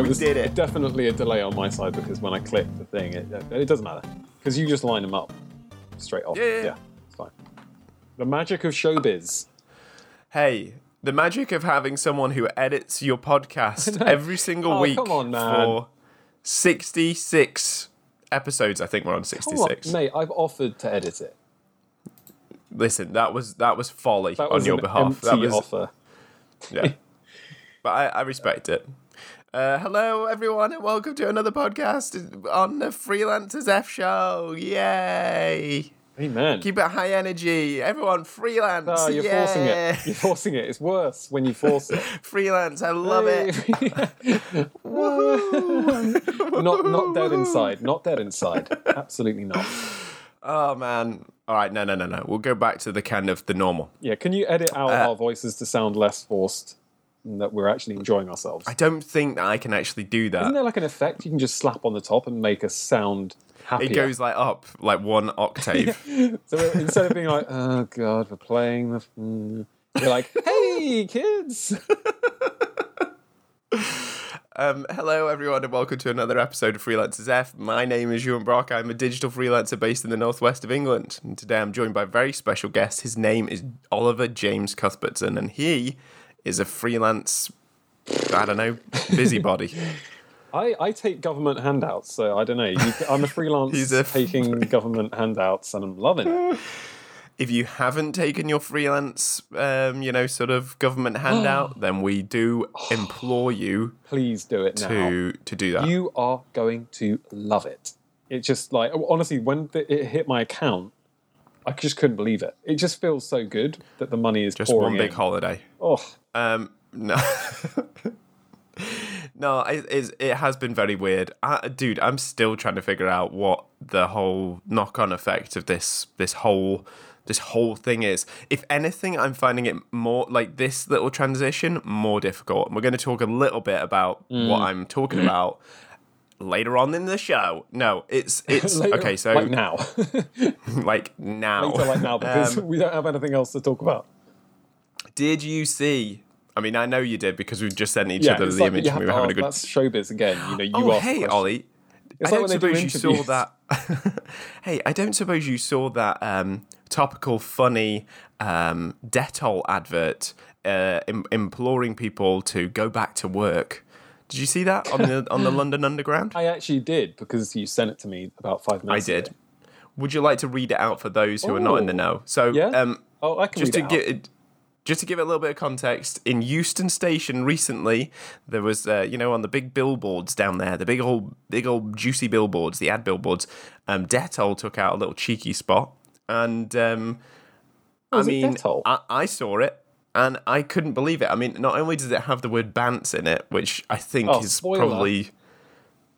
there we was did it. definitely a delay on my side because when I clicked the thing, it, it doesn't matter because you just line them up straight off. Yeah, yeah, yeah. it's fine. The magic of showbiz. Hey, the magic of having someone who edits your podcast every single Oh, week come on, man. for 66 episodes. I think we're on Come on, 66. mate. I've offered to edit it. Listen, that was that was folly That on your behalf. That was offer. yeah. but I, I respect it. Uh, hello, everyone, and welcome to another podcast on the Freelancers F Show. Yay! Amen. Keep it high energy. Everyone, freelance. Oh, you're forcing it. You're forcing it. It's worse when you force it. Freelance, I love it. not not dead inside. Not dead inside. Absolutely not. Oh man. All right, no, no, no, no. We'll go back to the kind of the normal. Yeah. Can you edit out Uh, our voices to sound less forced that we're actually enjoying ourselves? I don't think that I can actually do that. Isn't there like an effect you can just slap on the top and make us sound happier? It goes like up, like one octave. So instead of being like, "Oh God, we're playing the," mm," you're like, "Hey, kids." Um, hello, everyone, and welcome to another episode of Freelancers F. My name is Ewan Brock. I'm a digital freelancer based in the northwest of England. And today I'm joined by a very special guest. His name is Oliver James Cuthbertson, and he is a freelance, I don't know, busybody. I, I take government handouts, so I don't know. You, I'm a freelance He's a- taking government handouts, and I'm loving it. if you haven't taken your freelance, um, you know, sort of government handout, then we do implore you Please do it now. to to do that. You are going to love it. It's just like honestly, when it hit my account, I just couldn't believe it. It just feels so good that the money is Just pouring one big in. holiday. Oh, Um, no. no, it, it has been very weird. I, dude, I'm still trying to figure out what the whole knock-on effect of this this whole this whole thing is. If anything, I'm finding it more like this little transition more difficult. And we're going to talk a little bit about Mm. what I'm talking about later on in the show. No, it's it's later- okay. So like now, like now, later like now, because Um, we don't have anything else to talk about. Did you see? I mean, I know you did because we've just sent each Yeah, other the like image and we were having a good. that's showbiz again. You know, you oh, ask hey, questions. Ollie. It's I like don't when they do suppose you saw that. hey, I don't suppose you saw that um, topical, funny um, Dettol advert uh, im- imploring people to go back to work. Did you see that on the on the London Underground? I actually did because you sent it to me about five minutes. I did. ago. Would you like to read it out for those who are not in the know? So, Yeah? um, Oh, I can just to read it out. give it, just to give it a little bit of context, in Euston Station recently, there was uh, you know on the big billboards down there, the big old big old juicy billboards, the ad billboards. Um, Dettol took out a little cheeky spot, and um, I mean, I, I saw it. And I couldn't believe it. I mean, not only does it have the word "bants" in it, which I think Oh, is spoiler. probably.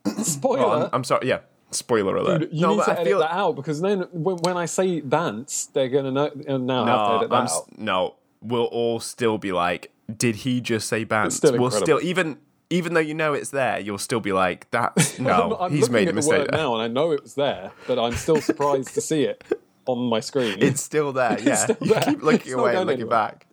Spoiler. Oh, I'm, I'm sorry. Yeah, spoiler alert. Dude, you no, need to I edit feel that out because then when, when I say dance, they're gonna know uh, now have to No, edit that I'm, s- no, we'll all still be like, did he just say Bants? still we'll still even even though you know it's there, you'll still be like, that's I'm, no, I'm he's looking made a mistake. now, and I know it was there, but I'm still surprised to see it on my screen. It's still there. Yeah, still you there. keep looking It's away and looking anywhere. back.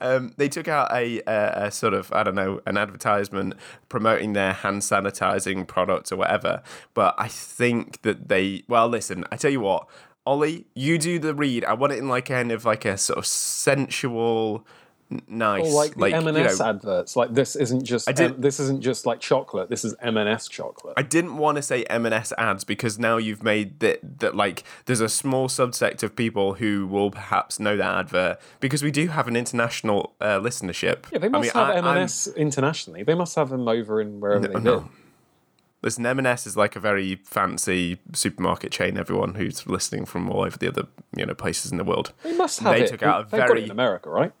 um, they took out a, a, a sort of I don't know an advertisement promoting their hand sanitizing products or whatever. But I think that they well listen. I tell you what, Ollie, you do the read. I want it in like kind of like a sort of sensual, nice, Or like the you M&S know, adverts. Like this isn't just I did- M- this isn't just like chocolate. This is M&S chocolate. I didn't want to say M&S ads because now you've made that that like there's a small subsect of people who will perhaps know that advert because we do have an international uh, listenership. yeah, they I must mean, have I- M&S internationally. They must have them over in wherever they no. Listen, M&S is like a very fancy supermarket chain. Everyone who's listening from all over the other you know places in the world. They must have They it. took out a They've got very- it in America, right?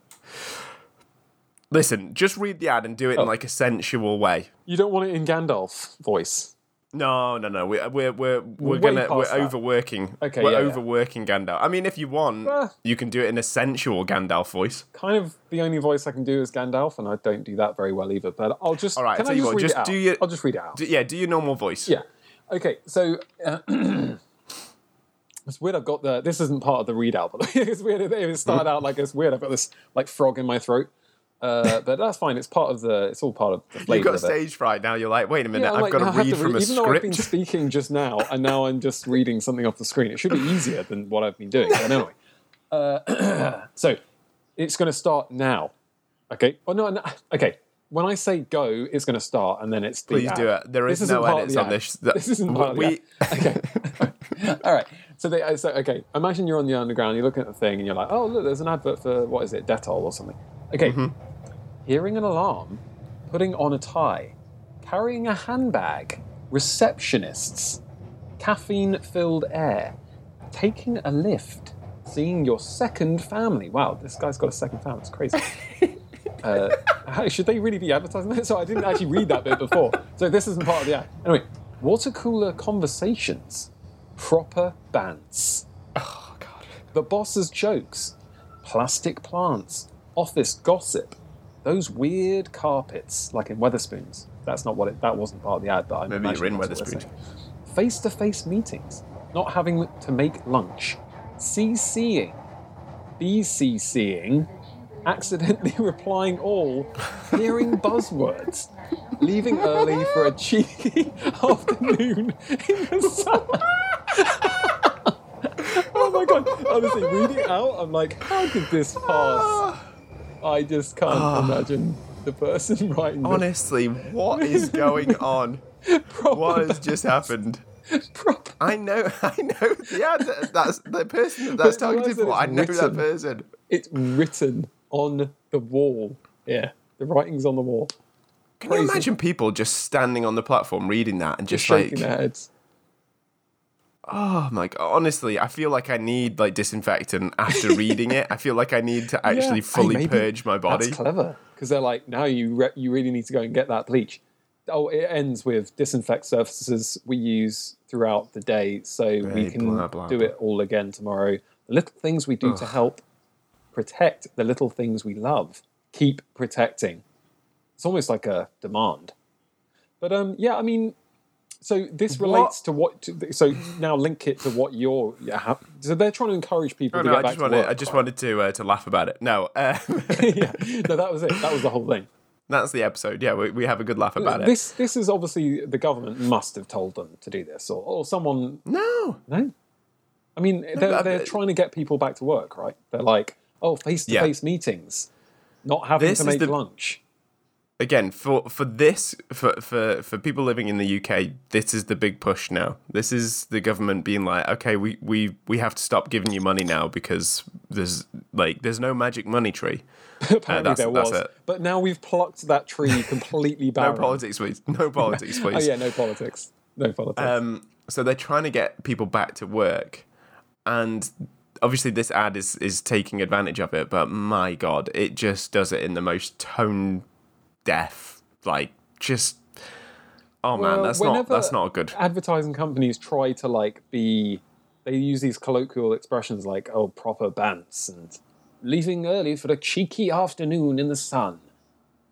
Listen, just read the ad and do it Oh. in like a sensual way. You don't want it in Gandalf voice. No, no, no. We're we're we're, we're gonna we're that. overworking. Okay, we're yeah, yeah. overworking Gandalf. I mean, if you want, Ah. you can do it in a sensual Gandalf voice. Kind of the only voice I can do is Gandalf, and I don't do that very well either. But I'll just. All right, can I you just what, read just out? do your- I'll just read it out. D- yeah, do your normal voice. Yeah. Okay. So uh, it's weird. I've got the. This isn't part of the readout, but it's weird. It started out like it's weird. I've got this like frog in my throat. Uh, but that's fine. It's part of the. It's all part of the flavor You've got stage fright now. You're like, wait a minute, Yeah, I've like, got to read from a Even though I've been speaking just now, and now I'm just reading something off the screen. It should be easier than what I've been doing. But anyway, uh, so it's going to start now. Okay. Oh no, no. Okay. When I say go, it's going to start, and then it's the Please ad. do it. There is This no edits on ad. this. This isn't part of the we, Okay. All right. So, they, so okay. Imagine you're on the underground. You're looking at the thing, and you're like, "Oh, look, there's an advert for what is it, Dettol or something." Okay. Mm-hmm. Hearing an alarm, putting on a tie, carrying a handbag, receptionists, caffeine-filled air, taking a lift, seeing your second family. Wow, this guy's got a second family. It's crazy. Uh, how- should they really be advertising that? So I didn't actually read that bit before. So this isn't part of the ad. Anyway, water cooler conversations, proper bants. oh god. The boss's jokes, plastic plants, office gossip, those weird carpets like in Wetherspoons. That's not what it. That wasn't part of the ad, but I'm Maybe you're in imagining that's what they're Wetherspoons. Face-to-face meetings, not having to make lunch, CCing, BCCing, accidentally replying all, hearing buzzwords, leaving early for a cheeky afternoon in the sun. oh my god! Honestly, reading it out, I'm like, how did this pass? I just can't ah. imagine the person writing this Honestly, what is going on? proper, What has just happened? proper. I know, I know. Yeah, that's the person that that's talking to that. I know that person. It's written on the wall. Yeah, the writing's on the wall. Can you imagine people just standing on the platform reading that and just, shaking like, their heads. Oh my god? Honestly, I feel like I need like disinfectant after reading it. I feel like I need to actually Hey, fully maybe purge my body. That's clever because they're like, now you re- you really need to go and get that bleach. Oh, it ends with disinfect surfaces we use throughout the day, so we can blah, blah, do it all again tomorrow. The little things we do to help protect the little things we love, keep protecting. It's almost like a demand. But um, yeah, I mean, so this What? relates to what. To, so now link it to what you're. Yeah, so they're trying to encourage people Oh, to no, get I back just to wanted, work. I just right? wanted to uh, to laugh about it. No, uh, yeah, no, that was it. That was the whole thing. that's the episode. Yeah, we, we have a good laugh about it. This this is obviously the government must have told them to do this, or, or someone. No, No, I mean they're, but- they're trying to get people back to work, right? They're like, oh, face to face meetings, not having This to make the- lunch. Again for for this for for for people living in the UK this is the big push now this is the government being like okay we we we have to stop giving you money now because there's like there's no magic money tree Apparently that's- there was, it. but now we've plucked that tree completely back. no politics please no politics please. Oh please yeah, no politics, no politics. um so they're trying to get people back to work and obviously this ad is is taking advantage of it but my god it just does it in the most tone deaf like just oh man that's not that's not good advertising companies try to like be they use these colloquial expressions like oh proper bants and leaving early for a cheeky afternoon in the sun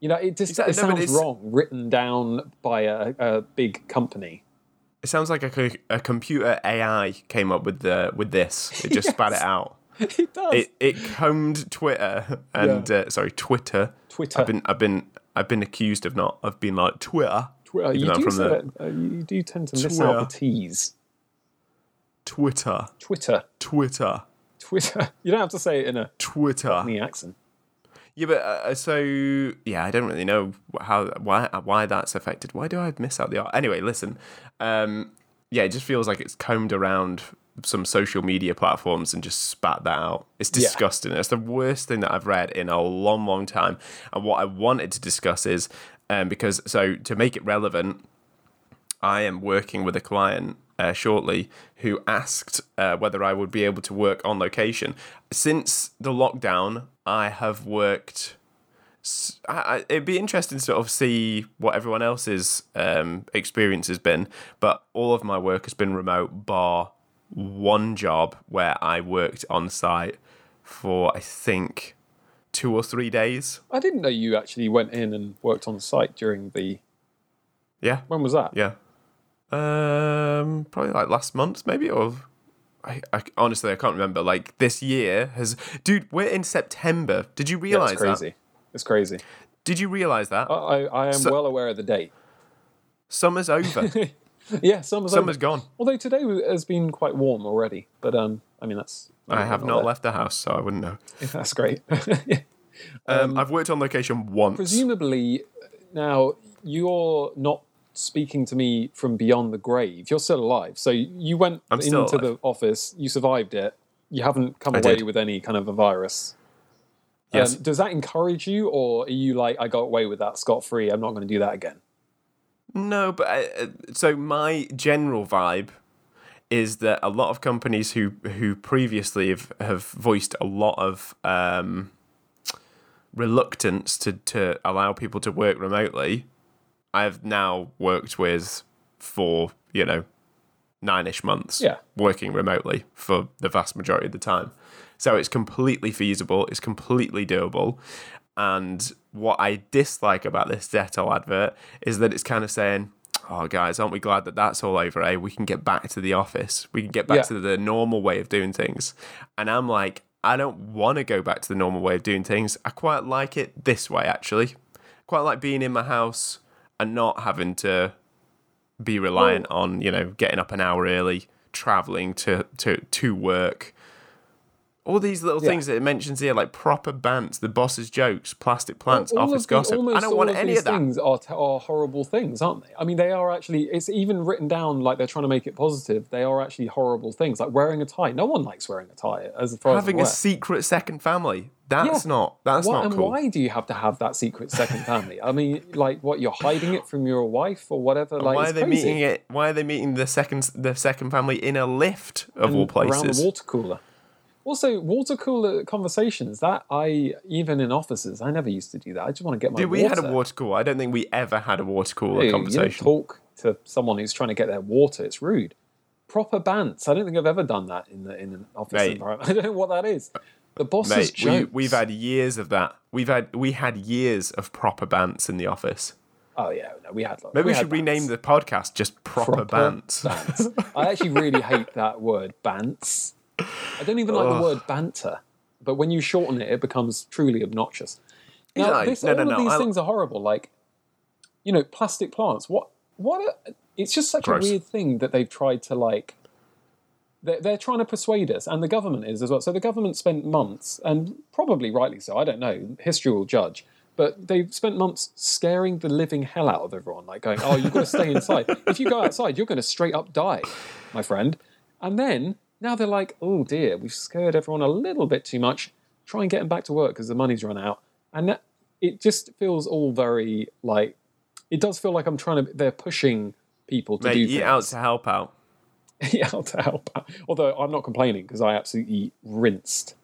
you know it just Exactly, it sounds it's- wrong written down by a, a big company It sounds like a, a computer AI came up with the with this. It just spat it out. it does It it combed Twitter and uh, sorry Twitter. Twitter. I've been I've been I've been accused of not of being like Twitter. Twitter, you do from the- uh, you do tend to miss out the t's Twitter. twitter Twitter. twitter you don't have to say it in a Twitter. accent Yeah, but uh, so yeah, I don't really know how why why that's affected. Why do I miss out the art? Anyway, listen. Um, yeah, it just feels like it's combed around some social media platforms and just spat that out. It's disgusting. It's the worst thing that I've read in a long, long time. And what I wanted to discuss is um, because so to make it relevant, I am working with a client uh, shortly who asked uh, whether I would be able to work on location. Since the lockdown, I have worked. I- it'd be interesting to sort of see what everyone else's um, experience has been, but all of my work has been remote, bar one job where I worked on site for I think two or three days. i didn't know you actually went in and worked on site during the Yeah, when was that Yeah. Um, probably like last month, maybe, or I, I honestly I can't remember. Like this year has, dude. We're in September. Did you Yeah, realize it's crazy that? It's crazy. Did you realise that I, I, I am So- well aware of the date. summer's over? Yeah, summer's, summer's over. gone. Although today has been quite warm already, but um, I mean that's. I have not left the house, so I wouldn't know. That's great. Um, I've worked on location once. Presumably, now you're not speaking to me from beyond the grave. You're still alive, so you went I'm into the office. You survived it. You haven't come I away did. with any kind of a virus. Yes. Um, does that encourage you, or are you like, I got away with that scot free? I'm not going to do that again. No, but uh, so my general vibe is that a lot of companies who who previously have, have voiced a lot of um, reluctance to, to allow people to work remotely, I've now worked with for you know nine-ish months. Yeah. working remotely for the vast majority of the time. So it's completely feasible. It's completely doable. And what I dislike about this Dettol advert is that it's kind of saying, "Oh, guys, aren't we glad that that's all over? Eh? We can get back to the office. We can get back Yeah. to the normal way of doing things." And I'm like, I don't want to go back to the normal way of doing things. I quite like it this way, actually. Quite like being in my house and not having to be reliant on you know getting up an hour early, traveling to to to work. All these little Yeah. things that it mentions here, like proper bants, the boss's jokes, plastic plants, All office of the- gossip. I don't want of any of that. things are, t- are horrible things, aren't they? I mean, they are actually. It's even written down like they're trying to make it positive. They are actually horrible things, like wearing a tie. No one likes wearing a tie, as far Having as a secret second family. That's Yeah. not. That's. What, not and cool. why do you have to have that secret second family? I mean, like, what you're hiding it from your wife or whatever? Like, why are they crazy. meeting it? Why are they meeting the second the second family in a lift of all places? around the water cooler. Also, water cooler conversations. That I even in offices, I never used to do that. I just want to get my. Dude, we water. had a water cooler. I don't think we ever had a water cooler Dude, You conversation. don't talk to someone who's trying to get their water. It's rude. Proper bants. I don't think I've ever done that in the in an office Mate. environment. I don't know what that is. The boss's Mate, we, jokes. we've had years of that. We've had we had years of proper bants in the office. Oh yeah, no, we had. Maybe we, had should rename the podcast just proper, bants. bants. I actually really hate that word, bants. I don't even like the word banter, but when you shorten it, it becomes truly obnoxious. Now, No, this, no, all no, of these I- things are horrible. Like, you know, plastic plants. What? What? A, it's just such Gross. a weird thing that they've tried to like. They're, they're trying to persuade us, and the government is as well. So the government spent months, and probably rightly so. I don't know. History will judge. But they've spent months scaring the living hell out of everyone, like going, "Oh, you've got to stay inside. if you go outside, you're going to straight up die, my friend." And then now they're like, "Oh dear, we've scared everyone a little bit too much. Try and get them back to work because the money's run out." And that, it just feels all very like it does feel like I'm trying to. They're pushing people to Mate, do eat things. out to help out. eat out to help out. Although I'm not complaining because I absolutely rinsed.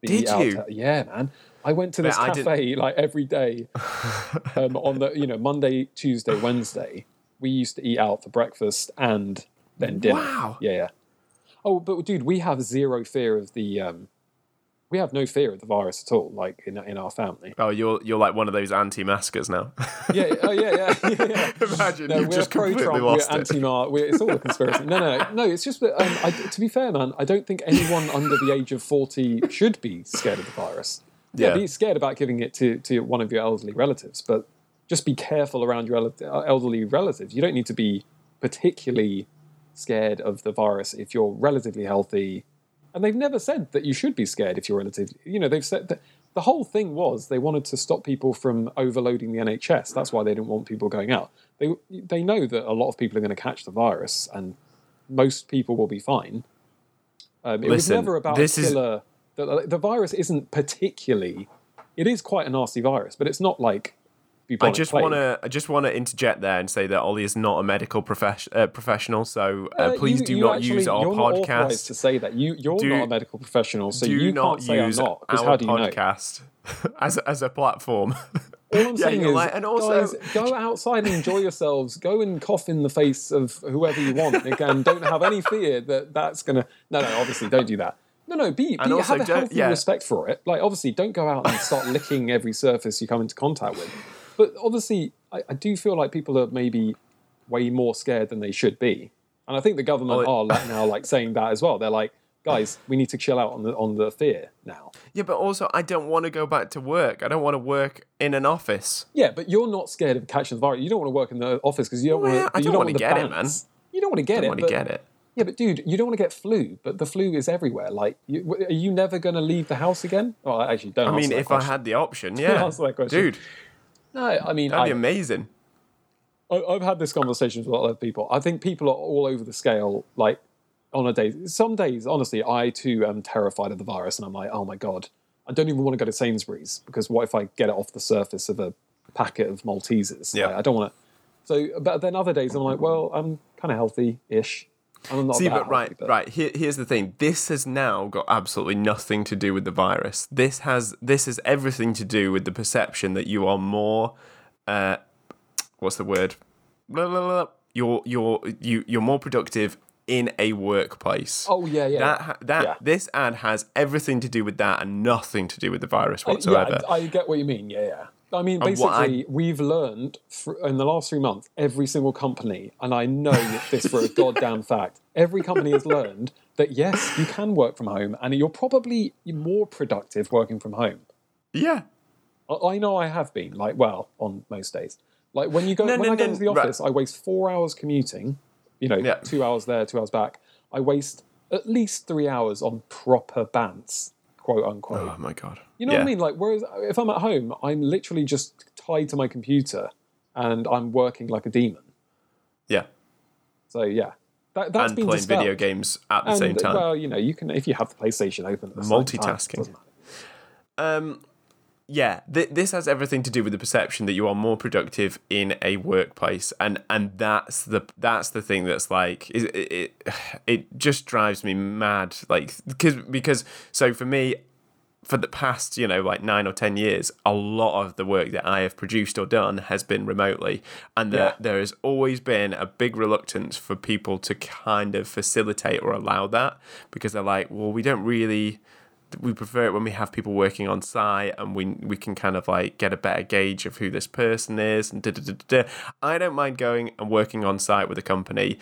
The Did you? to- yeah, man. I went to this Mate, cafe like every day um, on the you know Monday, Tuesday, Wednesday. We used to eat out for breakfast and then dinner. Wow. Yeah, yeah. Oh, but dude, we have zero fear of the. Um, we have no fear of the virus at all, like in in our family. Oh, you're you're like one of those anti-maskers now. Yeah, oh yeah, yeah, yeah. yeah. Imagine No, you've we're just completely pro-Trump, lost we're it. anti-Mar. We're, it's all a conspiracy. No, no, no, no. It's just that. Um, I, to be fair, man, I don't think anyone under the age of forty should be scared of the virus. Yeah, Yeah. be scared about giving it to to one of your elderly relatives, but just be careful around your elderly relatives. You don't need to be particularly scared of the virus if you're relatively healthy. And they've never said that you should be scared if you're relatively. You know, they've said that the whole thing was they wanted to stop people from overloading the NHS. That's why they didn't want people going out. They they know that a lot of people are going to catch the virus, and most people will be fine. Um, it was never about this a is- killer. The, the virus isn't particularly. It is quite a nasty virus, but it's not like. I just want to I just want to interject there and say that Ollie is not a medical profes- uh, professional, so uh, Uh, please you- do you not actually- use our you're not podcast. to say that. You you're Do- not a medical professional, so do you not can't say I'm use not. Because our how do you know? podcast as as a platform. All I'm Yeah, saying is, like- and also- guys, go outside and enjoy yourselves. Go and cough in the face of whoever you want. Again, don't have any fear that that's gonna. No, no, obviously, don't do that. No, no, be, be have a healthy yeah. respect for it. Like, obviously, don't go out and start licking every surface you come into contact with. But obviously, I, I do feel like people are maybe way more scared than they should be. And I think the government oh, Well, are like now like saying that as well. They're like, guys, we need to chill out on the on the fear now. Yeah, but also I don't want to go back to work. I don't want to work in an office. Yeah, but you're not scared of catching the virus. You don't want to work in the office because you don't Well, want to. I you don't don't wanna want the get it, bans. You don't want to get I it. don't want to get it. Yeah, but dude, you don't want to get flu. But the flu is everywhere. Like, you, are you never going to leave the house again? Well, I actually, don't. I mean, if question. I had the option, yeah, answer that question. dude, no, I mean, that'd be amazing. I- I've had this conversation with a lot of people. I think people are all over the scale. Like on a day, some days, honestly, I too am terrified of the virus, and I'm like, oh my god, I don't even want to go to Sainsbury's because what if I get it off the surface of a packet of Maltesers? Yeah. Like, I don't want to. So, but then other days, I'm like, well, I'm kind of healthy-ish. See, but right, healthy, but- right. Here, here's the thing. This has now got absolutely nothing to do with the virus. This has this has everything to do with the perception that you are more. Uh, what's the word? Blah, blah, blah. You're you're you you're more productive in a workplace. Oh yeah, yeah. That that Yeah. this ad has everything to do with that and nothing to do with the virus I- whatsoever. Yeah, I, I get what you mean. Yeah, yeah. I mean, what I- basically, we've learned in the last three months, every single company, and I know this for a goddamn fact, every company has learned that yes, you can work from home, and you're probably more productive working from home. yeah. I, I know I have been, like, well, on most days. Like when you go, No, when no, I go no, into the right. office, I waste four hours commuting. You know, Yeah. two hours there, two hours back. I waste at least three hours on proper bants, quote unquote. Oh my god. You know yeah. what I mean? Like, whereas if I'm at home, I'm literally just tied to my computer and I'm working like a demon. Yeah. So yeah, that, that's and been playing dispelled. video games at the And, same time. Well, you know, you can if you have the PlayStation open. At the same time, Multitasking. um, yeah, th- this has everything to do with the perception that you are more productive in a workplace, and and that's the that's the thing that's like it it, it just drives me mad, like because because so for me. For the past, you know, like nine or ten years, a lot of the work that I have produced or done has been remotely, and there, Yeah. there has always been a big reluctance for people to kind of facilitate or allow that because they're like, well, we don't really, we prefer it when we have people working on site and we we can kind of like get a better gauge of who this person is and da da da da. I don't mind going and working on site with a company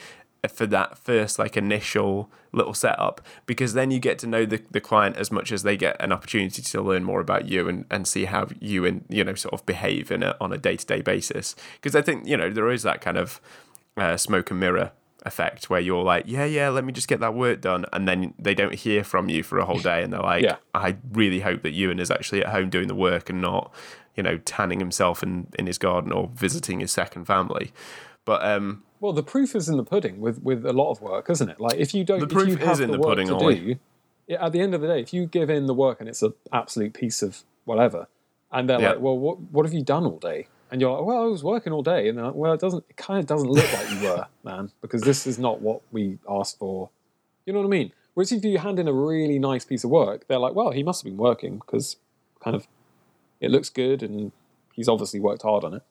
for that first like initial little setup because then you get to know the, the client as much as they get an opportunity to learn more about you and, and see how you and you know sort of behave in a, on a day-to-day basis because i think you know there is that kind of uh, smoke and mirror effect where you're like yeah yeah let me just get that work done and then they don't hear from you for a whole day and they're like Yeah. i really hope that ewan is actually at home doing the work and not you know tanning himself in, in his garden or visiting his second family but um Well, the proof is in the pudding with with a lot of work, isn't it? Like if you don't, The if proof you is in the, the work pudding, to do, yeah, at the end of the day, if you give in the work and it's an absolute piece of whatever, and they're Yeah. like, "Well, what what have you done all day?" And you're like, "Well, I was working all day," and they're like, "Well, it doesn't. It kind of doesn't look like you were, man, because this is not what we asked for." You know what I mean? Whereas if you hand in a really nice piece of work, they're like, "Well, he must have been working because kind of it looks good and he's obviously worked hard on it."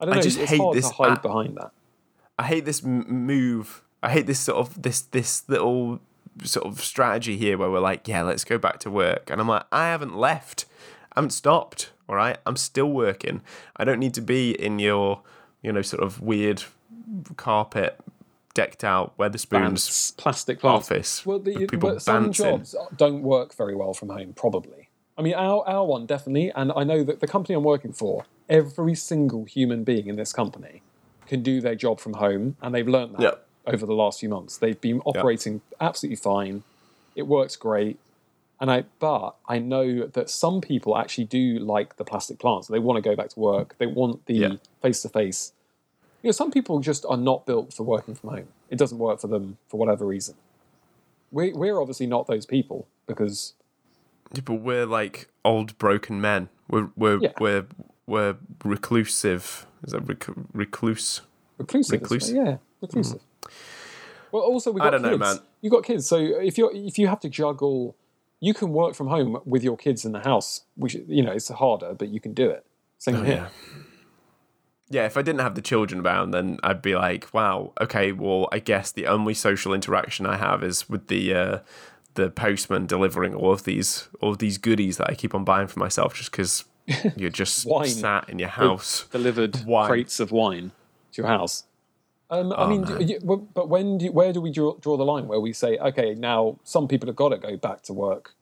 I don't I know. just it's hate hard this to hide behind that. I hate this move. I hate this sort of this this little sort of strategy here where we're like, yeah, let's go back to work, and I'm like, I haven't left, I haven't stopped. All right, I'm still working. I don't need to be in your, you know, sort of weird carpet decked out Wetherspoons plastic office. Well, the, people but some jobs don't work very well from home, probably. I mean, our, our one definitely, and I know that the company I'm working for, every single human being in this company can do their job from home, and they've learned that Yeah. over the last few months. They've been operating absolutely fine. It works great. And I, but I know that some people actually do like the plastic plants. They want to go back to work. They want the face to face. You know, some people just are not built for working from home. It doesn't work for them for whatever reason. We, we're obviously not those people because Yeah, but we're like old broken men. We're we're Yeah. we're we're reclusive. Is that rec- recluse? reclusive. Recluse. Yeah, reclusive. Mm-hmm. Well, also we've I got don't know, kids. man. You've got kids, so if you're if you have to juggle, you can work from home with your kids in the house. Which you know it's harder, but you can do it. Same Oh, here. yeah. Yeah, if I didn't have the children around, then I'd be like, wow, okay, well, I guess the only social interaction I have is with the uh, the postman delivering all of these all of these goodies that I keep on buying for myself just because you're just Wine. sat in your house. Delivered Wine. crates of wine to your house. Um, I Oh, mean, do you, but when do you, where do we draw, draw the line where we say, okay, now some people have got to go back to work?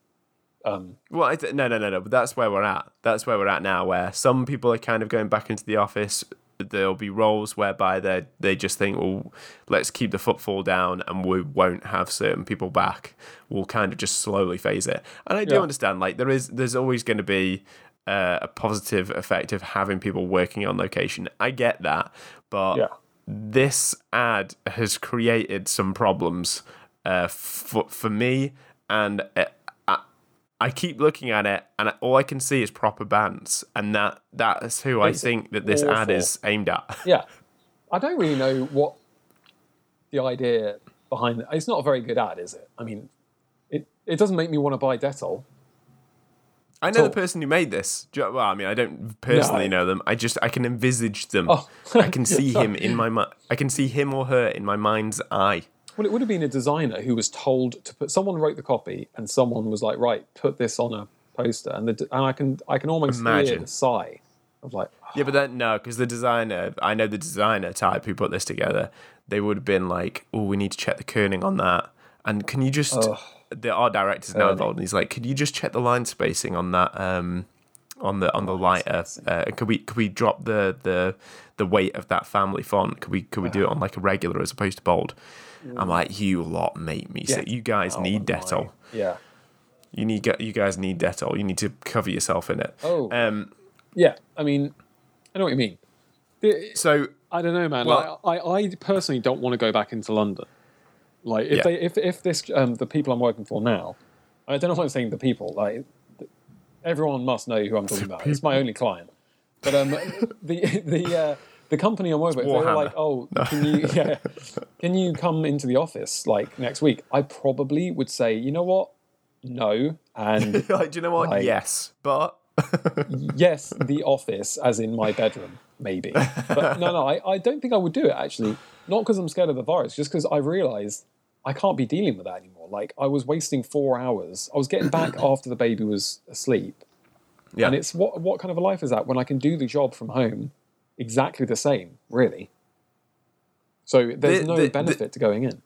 Um, Well, I th- no, no, no, no. But that's where we're at. That's where we're at now. Where some people are kind of going back into the office. There'll be roles whereby they they just think, well, let's keep the footfall down, and we won't have certain people back. We'll kind of just slowly phase it. And I do Yeah. understand. Like there is, there's always going to be uh, a positive effect of having people working on location. I get that, but Yeah. This ad has created some problems uh, for for me, and uh, I, I keep looking at it, and all I can see is proper bands, and that that's who I think that this ad is aimed at. yeah, I don't really know what the idea behind it. It's not a very good ad, is it? I mean, it it doesn't make me want to buy Dettol. I know the person who made this. Well, I mean, I don't personally No. know them. I just I can envisage them. Oh. I can see him in my mi- I can see him or her in my mind's eye. Well, it would have been a designer who was told to put. Someone wrote the copy, and someone was like, "Right, put this on a poster." And the and I can I can almost hear Imagine. the sigh of like, ah. Yeah, but then no, because the designer, I know the designer type who put this together. They would have been like, "Oh, we need to check the kerning on that." And can you just the art director's now involved, and he's like, "Could you just check the line spacing on that um, on the on the lighter? Uh, could we could we drop the the the weight of that family font? Could we could we do it on like a regular as opposed to bold?" I'm like, "You lot make me sick. You guys oh need my- yeah, You need you guys need Dettol. You need to cover yourself in it." Oh. um. yeah. I mean, I know what you mean. So I don't know, man. Well- like, I, I personally don't want to go back into London. Like, if Yeah. they, if, if this, um, the people I'm working for now, I don't know if I'm saying the people. Like, everyone must know who I'm talking about. It's my only client. But um, the the uh, the company I'm working with, they were like, "Oh, can you yeah, can you come into the office like next week?" I probably would say, "You know what? No." And like, do you know what? Like- yes, but yes, the office, as in my bedroom, maybe. But no, no, I, I don't think I would do it actually. Not because I'm scared of the virus, just because I realised I can't be dealing with that anymore. Like I was wasting four hours. I was getting back after the baby was asleep, yeah. and it's what what kind of a life is that when I can do the job from home exactly the same, really. So there's The- no the- the- benefit to going in.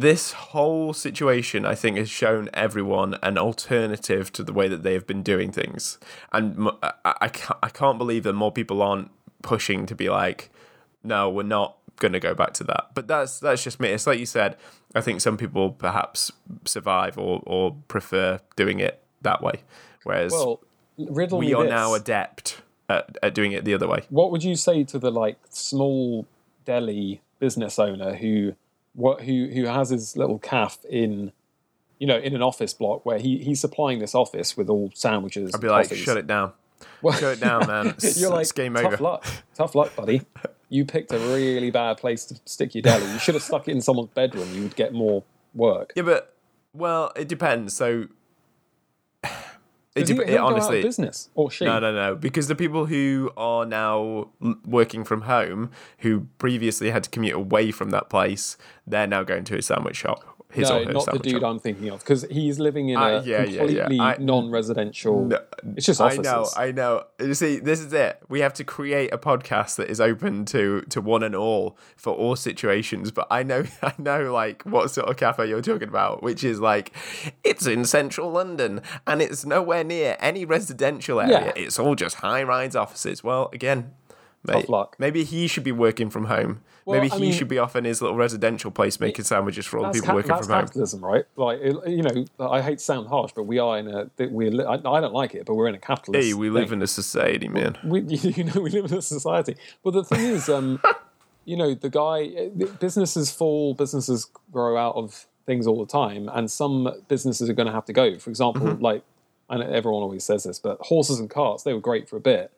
This whole situation, I think, has shown everyone an alternative to the way that they have been doing things. And I can't, I can't believe that more people aren't pushing to be like, no, we're not going to go back to that. But that's that's just me. It's like you said. I think some people perhaps survive or or prefer doing it that way, whereas Well, riddle we are this. now adept at, at doing it the other way. what would you say to the like small deli business owner who what who who has his little calf in you know in an office block where he he's supplying this office with all sandwiches I'd be like, shut it down. Shut it down, man. It's, you're like it's game tough over. luck tough luck buddy you picked a really bad place to stick your deli you should have stuck it in someone's bedroom you would get more work Yeah, but well, it depends. So it, Does dep- he'll it go out of honestly business or she no, no, no. Because the people who are now working from home, who previously had to commute away from that place, they're now going to a sandwich shop. His no or her not the dude shop. I'm thinking of because he's living in Uh, a yeah, yeah, yeah. completely I- non-residential No, it's just offices. I know, I know. You see, this is it. We have to create a podcast that is open to to one and all for all situations. But I know, I know, like what sort of cafe you're talking about, which is like it's in central London and it's nowhere near any residential area. Yeah. It's all just high rise offices. Well, again. Mate, luck. Maybe he should be working from home. Well, Maybe I he mean- should be off in his little residential place making sandwiches for all the people working from home. That's capitalism, right? Like it- you know, I hate to sound harsh, but we are in a we. I, I don't like it, but we're in a capitalist. Hey, we live thing. in a society, man. We, you know, we live in a society. But the thing is, um, you know, the guy, businesses fall, businesses grow out of things all the time, and some businesses are going to have to go. For example, Mm-hmm. like, I know everyone always says this, but horses and carts, they were great for a bit.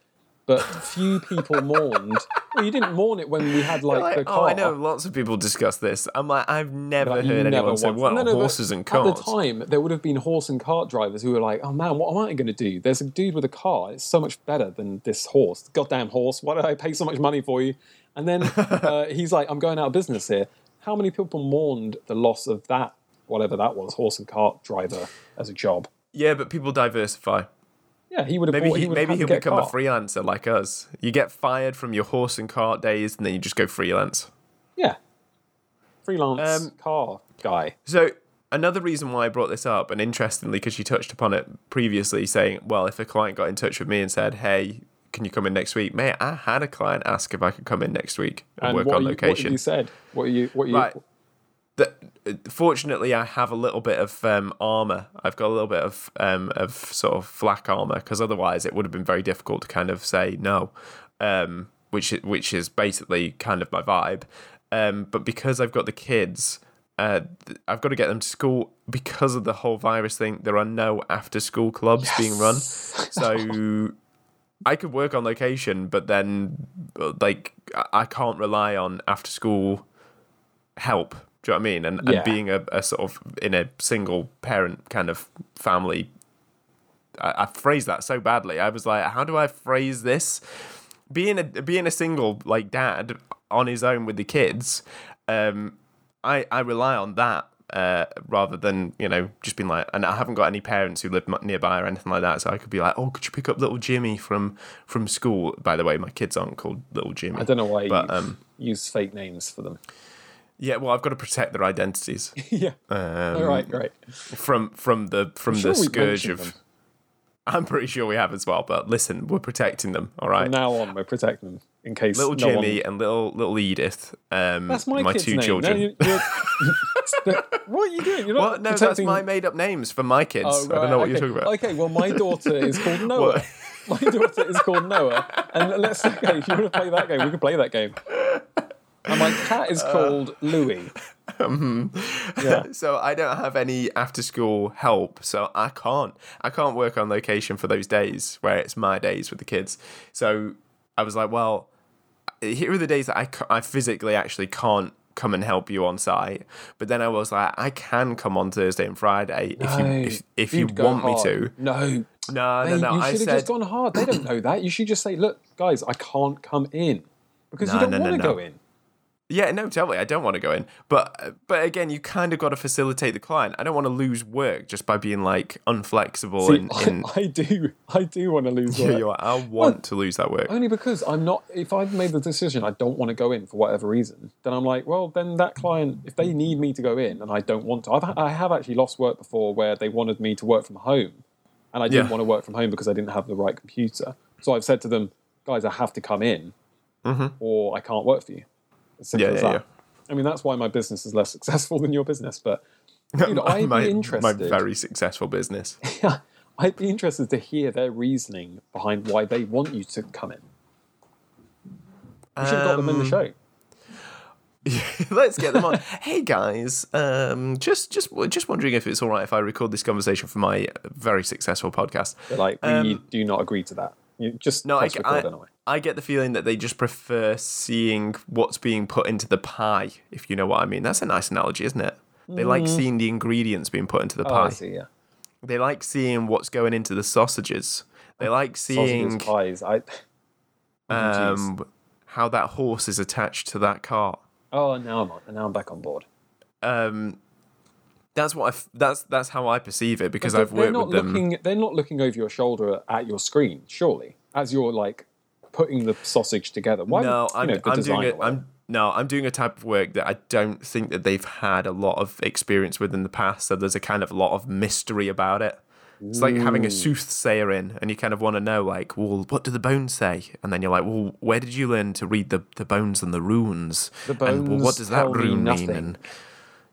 But few people mourned. Well, you didn't mourn it when we had like, Like, the oh, car. I know lots of people discuss this. I'm like, I've never Like, heard anyone say, "What No, no, horses and At the time, there would have been horse and cart drivers who were like, "Oh man, what am I going to do? There's a dude with a car. It's so much better than this horse. Goddamn horse! Why did I pay so much money for you?" And then uh, he's like, "I'm going out of business here." How many people mourned the loss of that, whatever that was, horse and cart driver as a job? Yeah, but people diversify. Yeah, he would have. Maybe bought, he, would maybe he'll had to get become a car. freelancer like us. You get fired from your horse and cart days, and then you just go freelance. Yeah. Freelance Um, car guy. So another reason why I brought this up, and interestingly, because you touched upon it previously, saying, well, if a client got in touch with me and said, hey, can you come in next week? Mate, I had a client ask if I could come in next week and, And work what, on you, location. have you said? What are you? What are you? Right. The, fortunately, I have a little bit of um, armor. I've got a little bit of um, of sort of flak armor because otherwise it would have been very difficult to kind of say no, um, which which is basically kind of my vibe. Um, but because I've got the kids, uh, I've got to get them to school. Because of the whole virus thing, there are no after school clubs being run, so. I could work on location, but then uh, like I can't rely on after school help. Do you know what I mean? And, Yeah. and being a, a sort of in a single parent kind of family, I, I phrased that so badly. I was like, how do I phrase this? Being a being a single like dad on his own with the kids, um, I I rely on that. Uh, rather than you know just being like, and I haven't got any parents who live m- nearby or anything like that, so I could be like, oh, could you pick up little Jimmy from from school? By the way, my kids aren't called little Jimmy. I don't know why but you um, use fake names for them. Yeah, well, I've got to protect their identities yeah. um, All right. Great. from from the from sure the we've scourge of. them. I'm pretty sure we have as well, but listen, we're protecting them. All right, From now on, we're protecting them in case little no Jimmy One... and little little Edith. Um, That's my, kid's two name. children. No, what are you doing? You're not What? No, protecting... that's my made up names for my kids. Oh, I don't know what okay. you're talking about. Okay, well, my daughter is called Noah. my daughter is called Noah, and let's okay. If you want to play that game, we can play that game. And my cat Uh. is called Louis. yeah. So I don't have any after school help, so I can't. I can't work on location for those days where it's my days with the kids. So I was like, well, here are the days that I, I physically actually can't come and help you on site. But then I was like, I can come on Thursday and Friday if you if, if you want me to. No. No, no, Mate, no. you I should have said just gone hard. They don't know that. You should just say, "Look, guys, I can't come in because No, you don't no, no, want to no. go in." Yeah, no, totally. I don't want to go in, but but again, you kind of got to facilitate the client. I don't want to lose work just by being like unflexible See, and. in I, I do, I do want to lose yeah, work. you're I want to lose that work. Only because I'm not. If I've made the decision I don't want to go in for whatever reason, then I'm like, well, then that client, if they need me to go in and I don't want to, I've, I have actually lost work before where they wanted me to work from home, and I didn't Yeah. want to work from home because I didn't have the right computer. So I've said to them, guys, I have to come in, mm-hmm. or I can't work for you. Simple. Yeah, as yeah, that. I mean, that's why my business is less successful than your business, but. You know, I'd my, be my very successful business. Yeah, I'd be interested to hear their reasoning behind why they want you to come in. We should have got them in the Um, show. Let's get them on. hey guys, um, just just just wondering if it's all right if I record this conversation for my very successful podcast. They're like, we um, do not agree to that. You just No, I, I, anyway. I get the feeling that they just prefer seeing what's being put into the pie, if you know what I mean. That's a nice analogy, isn't it? They like seeing the ingredients being put into the Mm. Oh, I pie. see, yeah. They like seeing what's going into the sausages. They like seeing Sausages, pies. I, Oh, um, how that horse is attached to that cart. oh, now I'm on, now I'm back on board. Um, that's what I. That's that's how I perceive it because I've worked with them. looking. They're not looking over your shoulder at your screen, surely, as you're like putting the sausage together. Why? No, would- I'm know, I'm doing it. I'm no, I'm doing a type of work that I don't think that they've had a lot of experience with in the past. So there's a kind of lot of mystery about it. It's like having a soothsayer in, and you kind of want to know, like, well, what do the bones say? And then you're like, well, where did you learn to read the, the bones and the runes? The and well, what bones does that tell me rune mean? And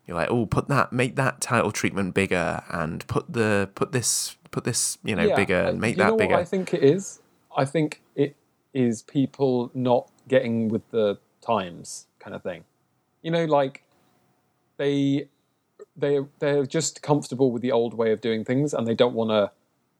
you're like, oh, put that, make that title treatment bigger, and put the put this put this, you know, bigger, uh, and make you that know bigger. What I think it is. I think it is people not getting with the times, kind of thing. You know, like they they they're just comfortable with the old way of doing things, and they don't want to.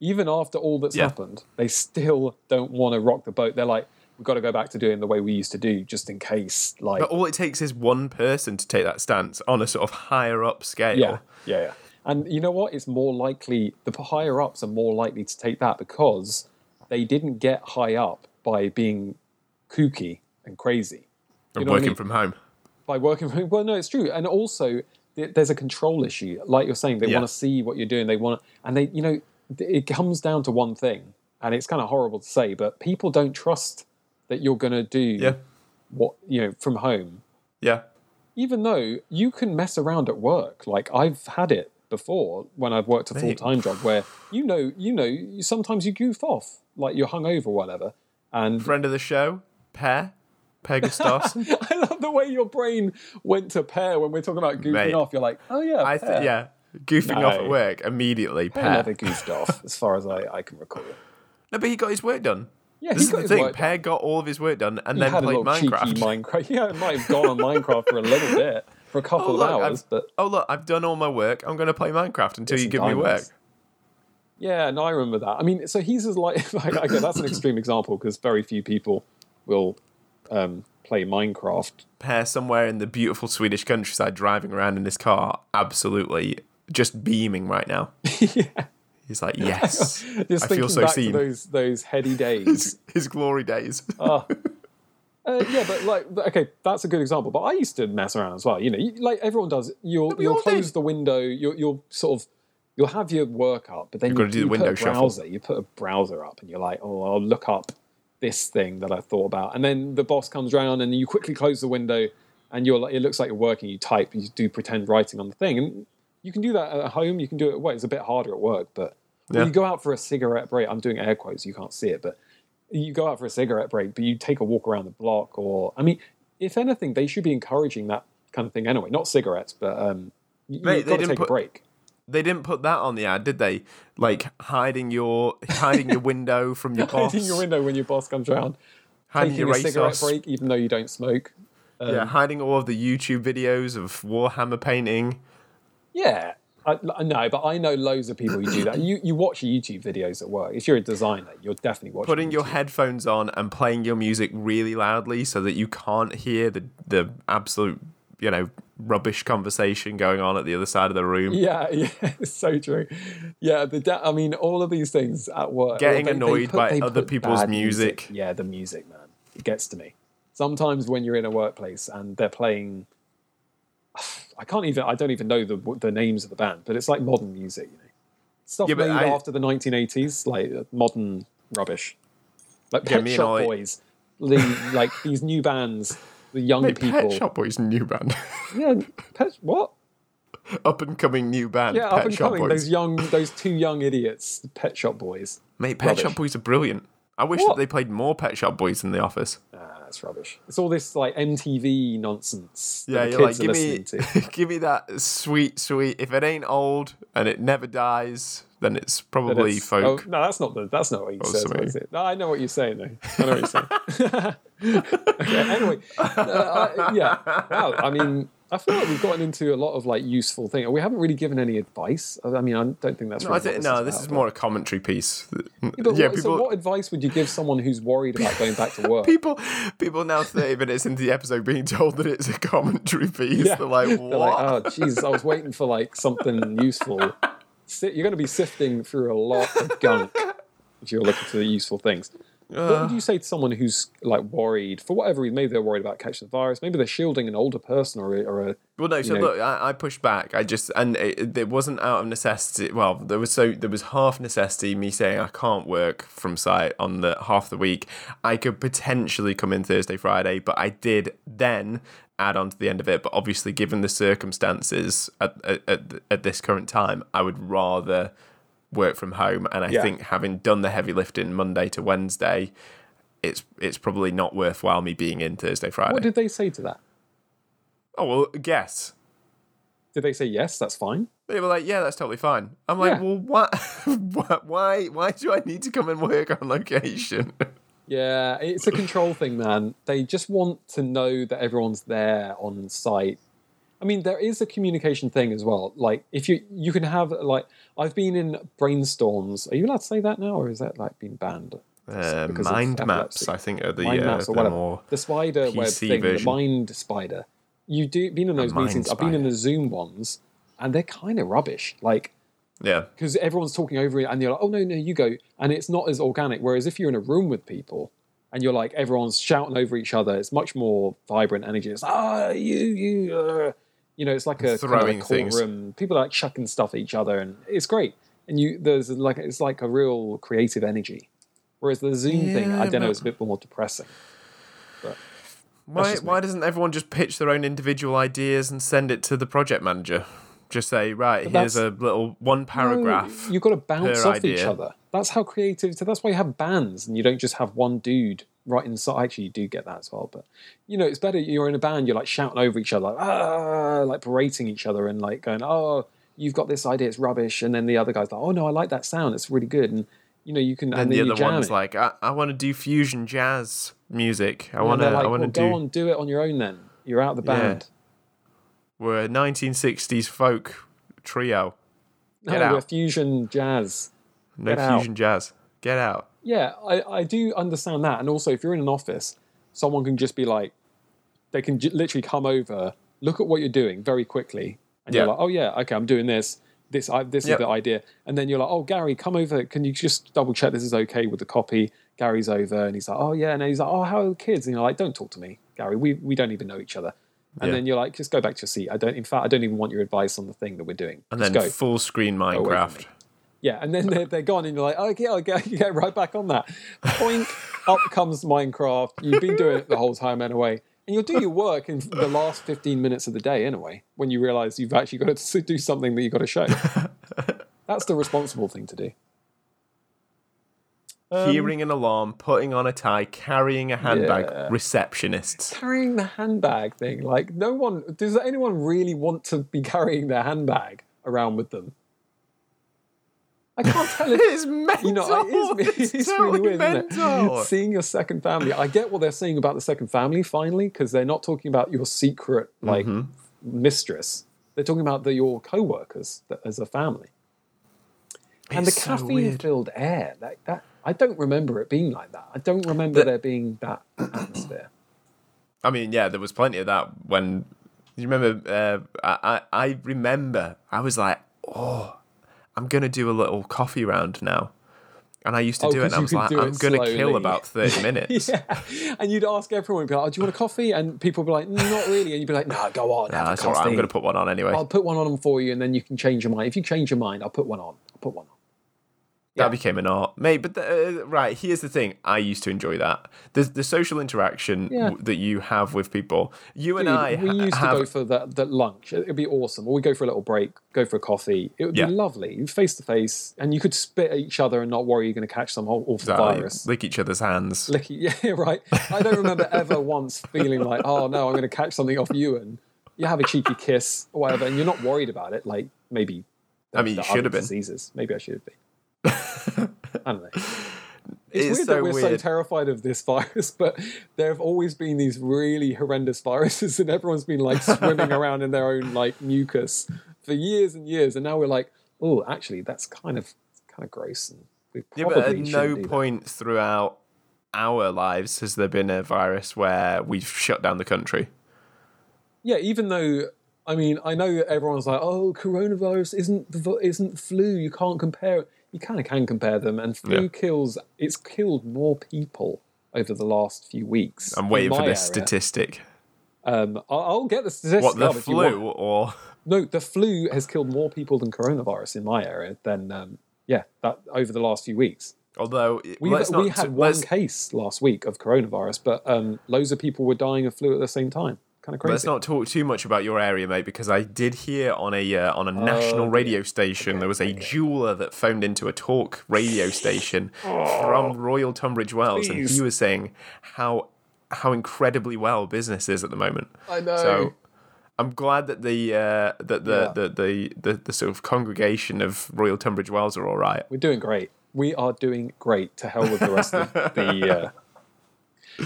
Even after all that's Yeah. happened, they still don't want to rock the boat. They're like, we've got to go back to doing the way we used to do, just in case. Like, But all it takes is one person to take that stance on a sort of higher up scale. Yeah, yeah, yeah. And you know what? It's more likely the higher ups are more likely to take that because they didn't get high up by being kooky and crazy. You and what I working mean? from home. By working from well, no, it's true. And also, there's a control issue. Like you're saying, they Yeah. want to see what you're doing. They want, to, and they, you know, it comes down to one thing, and it's kind of horrible to say, but people don't trust that you're going to do Yeah. what you know from home Yeah. even though you can mess around at work, like I've had it before when I've worked a full time job where you know, you know, sometimes you goof off, like you're hungover or whatever. And Friend of the show, Pear, Pegastos. I love the way your brain went to pair when we're talking about goofing Mate. off. You're like, oh yeah, I Pear. th- yeah, goofing off at work immediately. Pear Pear. never goofed off, as far as I, I can recall. No, but he got his work done. Yeah, This is the thing. Per got all of his work done and He then played Minecraft. Minecraft. Yeah, it might have gone on Minecraft for a little bit, for a couple Oh, of hours, I've- but oh look, I've done all my work. I'm going to play Minecraft until you give me work. diamonds. Yeah, no, I remember that. I mean, so he's as like, like okay, that's an extreme example because very few people will um, play Minecraft. Per somewhere in the beautiful Swedish countryside, driving around in his car, absolutely just beaming right now. He's like, yes, Just I thinking feel so back seen. to those those heady days. His glory days. Ah. Uh, yeah, but like, okay, that's a good example. But I used to mess around as well. You know, you, like everyone does. You'll we you'll close did. the window. You'll you'll sort of you'll have your work up, but then You've you, gotta do the window put a shuffle. browser. You put a browser up, and you're like, oh, I'll look up this thing that I thought about, and then the boss comes round, and you quickly close the window, and you're like, it looks like you're working. You type, you do pretend writing on the thing, and you can do that at home. You can do it at work. It's a bit harder at work, but when you go out for a cigarette break, I'm doing air quotes. You can't see it, but you go out for a cigarette break, but you take a walk around the block, or I mean, if anything, they should be encouraging that kind of thing anyway. Not cigarettes, but um, you, Mate, you've got to take put- a break. They didn't put that on the ad, did they? Like hiding your hiding your window from your boss. Hiding your window when your boss comes around, hiding taking your a cigarette break, even though you don't smoke. Um, yeah, hiding all of the YouTube videos of Warhammer painting. Yeah, I, I know, but I know loads of people who do that. You you watch YouTube videos at work. If you're a designer, you're definitely watching. Putting your YouTube. headphones on and playing your music really loudly so that you can't hear the the absolute, you know, rubbish conversation going on at the other side of the room. Yeah, yeah, it's so true. Yeah, the da- I mean, all of these things at work. Getting they- they annoyed put- by other people's bad music. Yeah, the music, man, it gets to me. Sometimes when you're in a workplace and they're playing, I can't even. I don't even know the the names of the band, but it's like modern music, you know, stuff Yeah, made I- after the 1980s, like uh, modern rubbish, like Pet Shop Ollie- Boys, the, like these new bands, the young Mate, people. Pet Shop Boys new band. Yeah, Pet, what? up and coming new band. Yeah, Pet up and Shop coming. Boys. Those young, those two young idiots, the Pet Shop Boys. Mate, Pet rubbish. Shop Boys are brilliant. I wish What? that they played more Pet Shop Boys in the office. Ah, that's rubbish. It's all this like MTV nonsense. Yeah, you're like, give me, give me that sweet, sweet. If it ain't old and it never dies, then it's probably it's- folk. Oh, no, that's not the. That's not what you said. is it? No, I know what you're saying though. I know what you're saying. okay, anyway, uh, yeah. Wow. I mean, I feel like we've gotten into a lot of like useful things. We haven't really given any advice. I mean, I don't think that's. no, really I think, no, is this about, is more a commentary piece. But yeah, what, people, So, what advice would you give someone who's worried about going back to work? people, people now thirty minutes into the episode being told that it's a commentary piece. Yeah. They're like, what? They're like, oh, Jesus, I was waiting for like something useful. You're going to be sifting through a lot of gunk if you're looking for the useful things. What Uh. would you say to someone who's like worried for whatever reason? Maybe they're worried about catching the virus. Maybe they're shielding an older person or a, or a Well, no. So know- look, I, I pushed back. I just and it, it wasn't out of necessity. Well, there was so there was half necessity. Me saying I can't work from site on the half the week. I could potentially come in Thursday, Friday, but I did then add on to the end of it. But obviously, given the circumstances at at, at, at this current time, I would rather work from home. And I Yeah. think having done the heavy lifting Monday to Wednesday. It's, it's probably not worthwhile me being in Thursday, Friday. what did they say to that? oh well, guess. Did they say yes? That's fine. They were like, "Yeah, that's totally fine." I'm like, Yeah. "Well, what? Why? Why do I need to come and work on location?" Yeah, it's a control thing, man. They just want to know that everyone's there on site. I mean, there is a communication thing as well. Like, if you you can have like, I've been in brainstorms. Are you allowed to say that now, or is that like been banned? Uh, mind maps, I think, are the, mind uh, maps or the whatever. more. The spider web thing, version. the mind spider. You do been in those mind meetings. I've been in the Zoom ones, and they're kind of rubbish. Like, Yeah, because everyone's talking over it, and you're like, "Oh no, no, you go," and it's not as organic. Whereas if you're in a room with people, and you're like, everyone's shouting over each other, it's much more vibrant energy. It's ah, you, you, uh, you know, it's like a kind of Throwing things. courtroom. People are like chucking stuff at each other, and it's great. And you, there's like, it's like a real creative energy. Whereas the Zoom thing, I don't know, is a bit more depressing. Why why doesn't everyone just pitch their own individual ideas and send it to the project manager? Just say, right, here's a little one paragraph. No, you've got to bounce off each other. That's how creative. creativity. That's why you have bands, and you don't just have one dude right inside. Actually, you do get that as well, but you know, it's better. You're in a band. You're like shouting over each other, like ah, like berating each other, and like going, oh, you've got this idea, it's rubbish, and then the other guy's like, oh no, I like that sound, it's really good, and you know, you can. and and the then you other one's it. like, I, I want to do fusion jazz music. I want to, like, I want to well, do. go on, do it on your own. Then you're out of the Yeah. band. We're a 1960s folk trio. Get no, we're fusion jazz. No Get out. fusion jazz. Get out. Yeah, I, I do understand that. And also, if you're in an office, someone can just be like, they can j- literally come over, look at what you're doing very quickly, and Yeah. you're like, oh yeah, okay, I'm doing this. This I, this Yep. is the idea. And then you're like, oh Gary, come over. Can you just double check this is okay with the copy? Gary's over, and he's like, oh yeah, and then he's like, oh how are the kids? And you're like, don't talk to me, Gary. We we don't even know each other. And Yeah. then you're like, just go back to your seat. I don't. In fact, I don't even want your advice on the thing that we're doing. And Just then go. full screen Minecraft. Yeah, and then they're, they're gone, and you're like, okay, I'll get, you get right back on that. Point up comes Minecraft. You've been doing it the whole time anyway. And you'll do your work in the last 15 minutes of the day anyway, when you realize you've actually got to do something that you've got to show. That's the responsible thing to do. Um, Hearing an alarm, putting on a tie, carrying a handbag, Yeah. receptionists. Carrying the handbag thing. Like, no one, does anyone really want to be carrying their handbag around with them? I can't tell if It's mental. you know, it is, it's it's totally really weird, mental. it? Seeing your second family. I get what they're saying about the second family finally, because they're not talking about your secret like Mm-hmm. mistress. They're talking about the, your co-workers that, as a family. It's And the so caffeine-filled air. That, that I don't remember it being like that. I don't remember The- there being that atmosphere. I mean, yeah, there was plenty of that when you remember. Uh, I I remember I was like, oh, I'm gonna do a little coffee round now, and I used to Oh, do it, and I was like, I'm gonna kill about thirty minutes. yeah, and you'd ask everyone, be like, oh, "Do you want a coffee?" And people would be like, "Not really." And you'd be like, "No, go on, Nah, that's all coffee." right. I'm gonna put one on anyway. I'll put one on for you, and then you can change your mind. If you change your mind, I'll put one on. I'll put one on. That Yeah. became an art, mate. But the, uh, right here's the thing: I used to enjoy that. The the social interaction Yeah. w- that you have with people. You and Dude, I we ha- used have to go for that, that lunch. It'd be awesome. Or we go for a little break, go for a coffee. It would Yeah. be lovely, face to face, and you could spit at each other and not worry you're going to catch some whole awful Exactly. virus. lick each other's hands. Licky, yeah, right. I don't remember ever once feeling like, oh no, I'm going to catch something off you, and you have a cheeky kiss or whatever, and you're not worried about it. Like maybe. I mean, you should have been. Diseases. Maybe I should have been. I don't know. It's, It's weird so that we're so terrified of this virus, but there have always been these really horrendous viruses, and everyone's been like swimming around in their own like mucus for years and years, and now we're like, oh, actually, that's kind of kind of gross, and we Yeah, probably but at no do that. point throughout our lives has there been a virus where we've shut down the country. Yeah, even though I mean, I know everyone's like, oh, coronavirus isn't the isn't flu. You can't compare. it. You kind of can compare them, and flu Yeah. kills. It's killed more people over the last few weeks. I'm waiting for this area. statistic. Um, I'll, I'll get the statistic. What the up if you want. flu or No, the flu has killed more people than coronavirus in my area. Than um, yeah, that over the last few weeks. although We not we had one let's, case last week of coronavirus, but um, loads of people were dying of flu at the same time. Kind of crazy. let's not talk too much about your area, mate, because I did hear on a uh, on a national Oh, radio station there was a jeweler that phoned into a talk radio station from Royal Tunbridge Wells, and Oh, he was saying how how incredibly well business is at the moment. I know. So I'm glad that the uh, that the, Yeah. the, the, the the sort of congregation of Royal Tunbridge Wells are all right. We're doing great. We are doing great. To hell with the rest of the. Uh...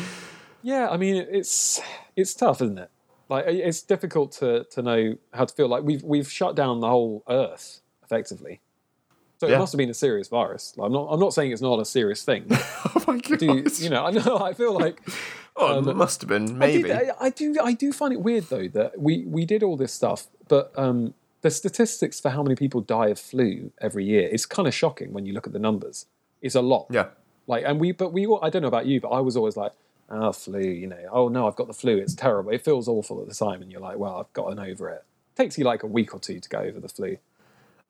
Yeah, I mean it's it's tough, isn't it? Like it's difficult to to know how to feel. Like we've we've shut down the whole Earth effectively. So it must have been a serious virus. Like, I'm not. I'm not saying it's not a serious thing. Oh my god! Do you, know? I know. I feel like oh, um, it must have been I, maybe. did, I, I do. I do find it weird though that we we did all this stuff, but um, the statistics for how many people die of flu every year is kind of shocking when you look at the numbers. It's a lot. yeah. Like, and we, but we, all- I don't know about you, but I was always like, oh, flu, you know, oh no, I've got the flu. It's terrible. It feels awful at the time, and you're like, well, I've gotten over it. takes you like a week or two to go over the flu.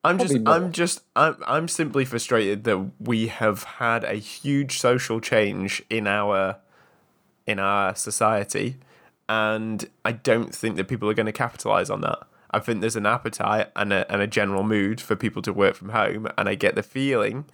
I'm just, more. I'm just, I'm, I'm simply frustrated that we have had a huge social change in our, in our society, and I don't think that people are going to capitalize on that. I think there's an appetite and a, and a general mood for people to work from home, and I get the feeling.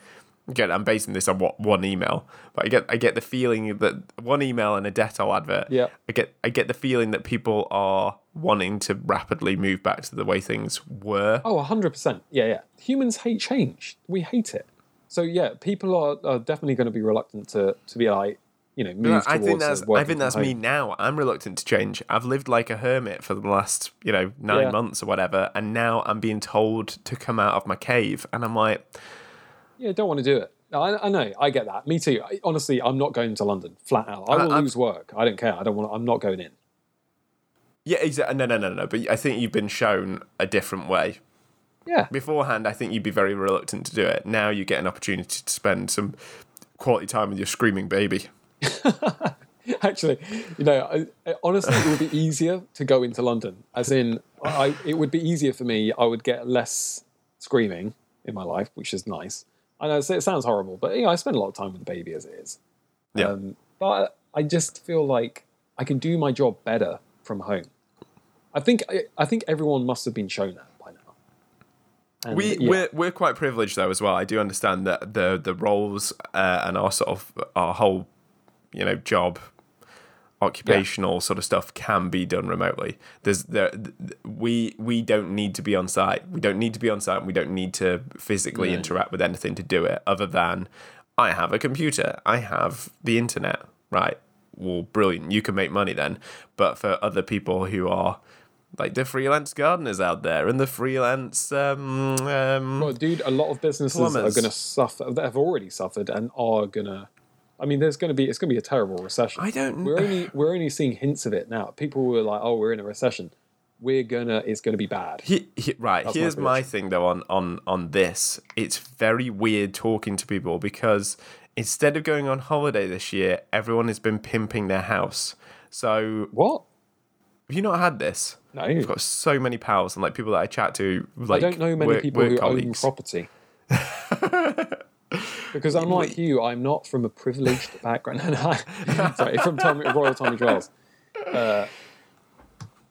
Again, I'm basing this on what one email, but I get I get the feeling that one email and a Dettol advert. Yeah. I get I get the feeling that people are wanting to rapidly move back to the way things were. Oh, 100%. Yeah, yeah. Humans hate change. We hate it. So, yeah, people are, are definitely going to be reluctant to, to be like, you know, move I towards think that's uh, I think that's me home. now. I'm reluctant to change. I've lived like a hermit for the last, you know, nine Yeah. months or whatever, and now I'm being told to come out of my cave, and I'm like, Yeah, don't want to do it. I, I know, I get that. Me too. I, honestly, I'm not going to London, flat out. I will I'm- lose work. I don't care. I don't want. I'm not going in. yeah, exactly. No, no, no, no. But I think you've been shown a different way. Yeah, Beforehand, I think you'd be very reluctant to do it. Now you get an opportunity to spend some quality time with your screaming baby. actually, you know, I- honestly, it would be easier to go into London. As in, I, it would be easier for me. I would get less screaming in my life, which is nice. I know it sounds horrible, but you know, I spend a lot of time with the baby as it is. Yeah. Um, but I just feel like I can do my job better from home. I think I, I think everyone must have been shown that by now. And, We yeah. we're we're quite privileged though as well. I do understand that the the roles uh, and our sort of our whole you know job occupational sort of stuff can be done remotely. There's there th- th- we we don't need to be on site. We don't need to be on site. We don't need to physically No. interact with anything to do it other than I have a computer. I have the internet. Right. Well, brilliant. You can make money then. But for other people who are like the freelance gardeners out there and the freelance um, um Well, dude, a lot of businesses are going to suffer. they have already suffered and are going to. I mean, there's going to be it's going to be a terrible recession. I don't We're only we're only seeing hints of it now. People were like, "Oh, we're in a recession. We're gonna. It's going to be bad." He, he, right, That's my here's my thing though on on on this. It's very weird talking to people because instead of going on holiday this year, everyone has been pimping their house. So What? have you not had this? No, I've got so many pals and like people that I chat to. Like I don't know many work, people work who colleagues. own property. because unlike you, I'm not from a privileged background. And I, sorry, from Tommy, Royal Tommy Giles.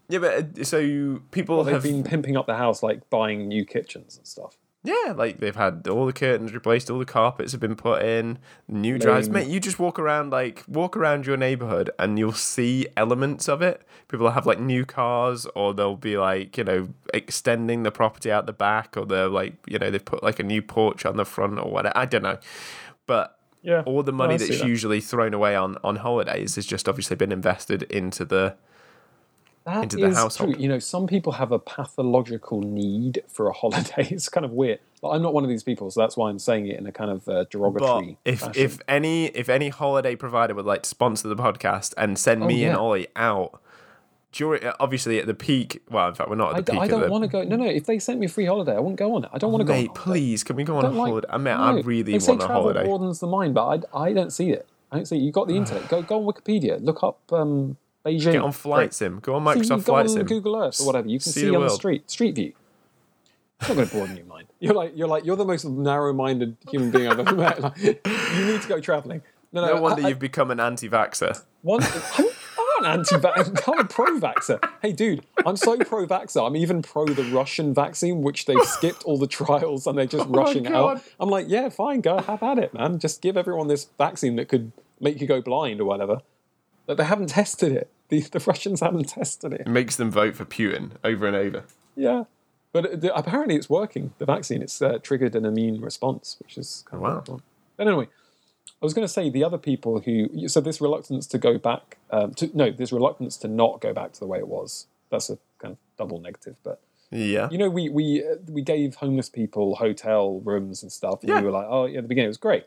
Yeah, but uh, so people They've have been pimping up the house, like buying new kitchens and stuff. Yeah, like they've had all the curtains replaced, all the carpets have been put in, new drives. Mate, you just walk around like walk around your neighborhood and you'll see elements of it. People have like new cars, or they'll be like you know extending the property out the back, or they're like you know they've put like a new porch on the front or whatever. I don't know, but Yeah, all the money see that's that. usually thrown away on on holidays has just obviously been invested into the That into the is household. True. You know, some people have a pathological need for a holiday. It's kind of weird. But I'm not one of these people, so that's why I'm saying it in a kind of uh, But derogatory if fashion. if any if any holiday provider would like to sponsor the podcast and send me and Oh. Ollie out during obviously at the peak. Well, in fact, we're not I, at the d- peak. I don't want to go. No, no. If they sent me a free holiday, I wouldn't go on it. I don't want to go. Mate, please, can we go on a like- holiday? I mean, No. I really they say want a travel holiday. broadens the mind, but I, I don't see it. I don't see it. You got the internet. Go go on Wikipedia. Look up um, Beijing. Get on Flight Sim. Go on Microsoft go Flight on Sim. Google Earth or whatever. You can See see, on the street Street View. It's not going to broaden your mind. You're like you're like you're the most narrow-minded human being I've ever met. Like, you need to go traveling. No, no. No wonder I, you've become an anti-vaxxer. One, I'm, I'm not anti-vax. I'm a pro-vaxxer. Hey, dude, I'm so pro-vaxxer. I'm even pro the Russian vaccine, which they've skipped all the trials and they're just oh my rushing out. I'm like, yeah, fine, go have at it, man. Just give everyone this vaccine that could make you go blind or whatever. But they haven't tested it. The, the Russians haven't tested it. It makes them vote for Putin over and over. Yeah. But the, apparently it's working. The vaccine, it's uh, triggered an immune response, which is kind Wow. of cool. But anyway, I was going to say the other people who so this reluctance to go back um, to no this reluctance to not go back to the way it was. That's a kind of double negative, but Yeah. you know we we uh, we gave homeless people hotel rooms and stuff, and Yeah. we were like, oh yeah, at the beginning it was great,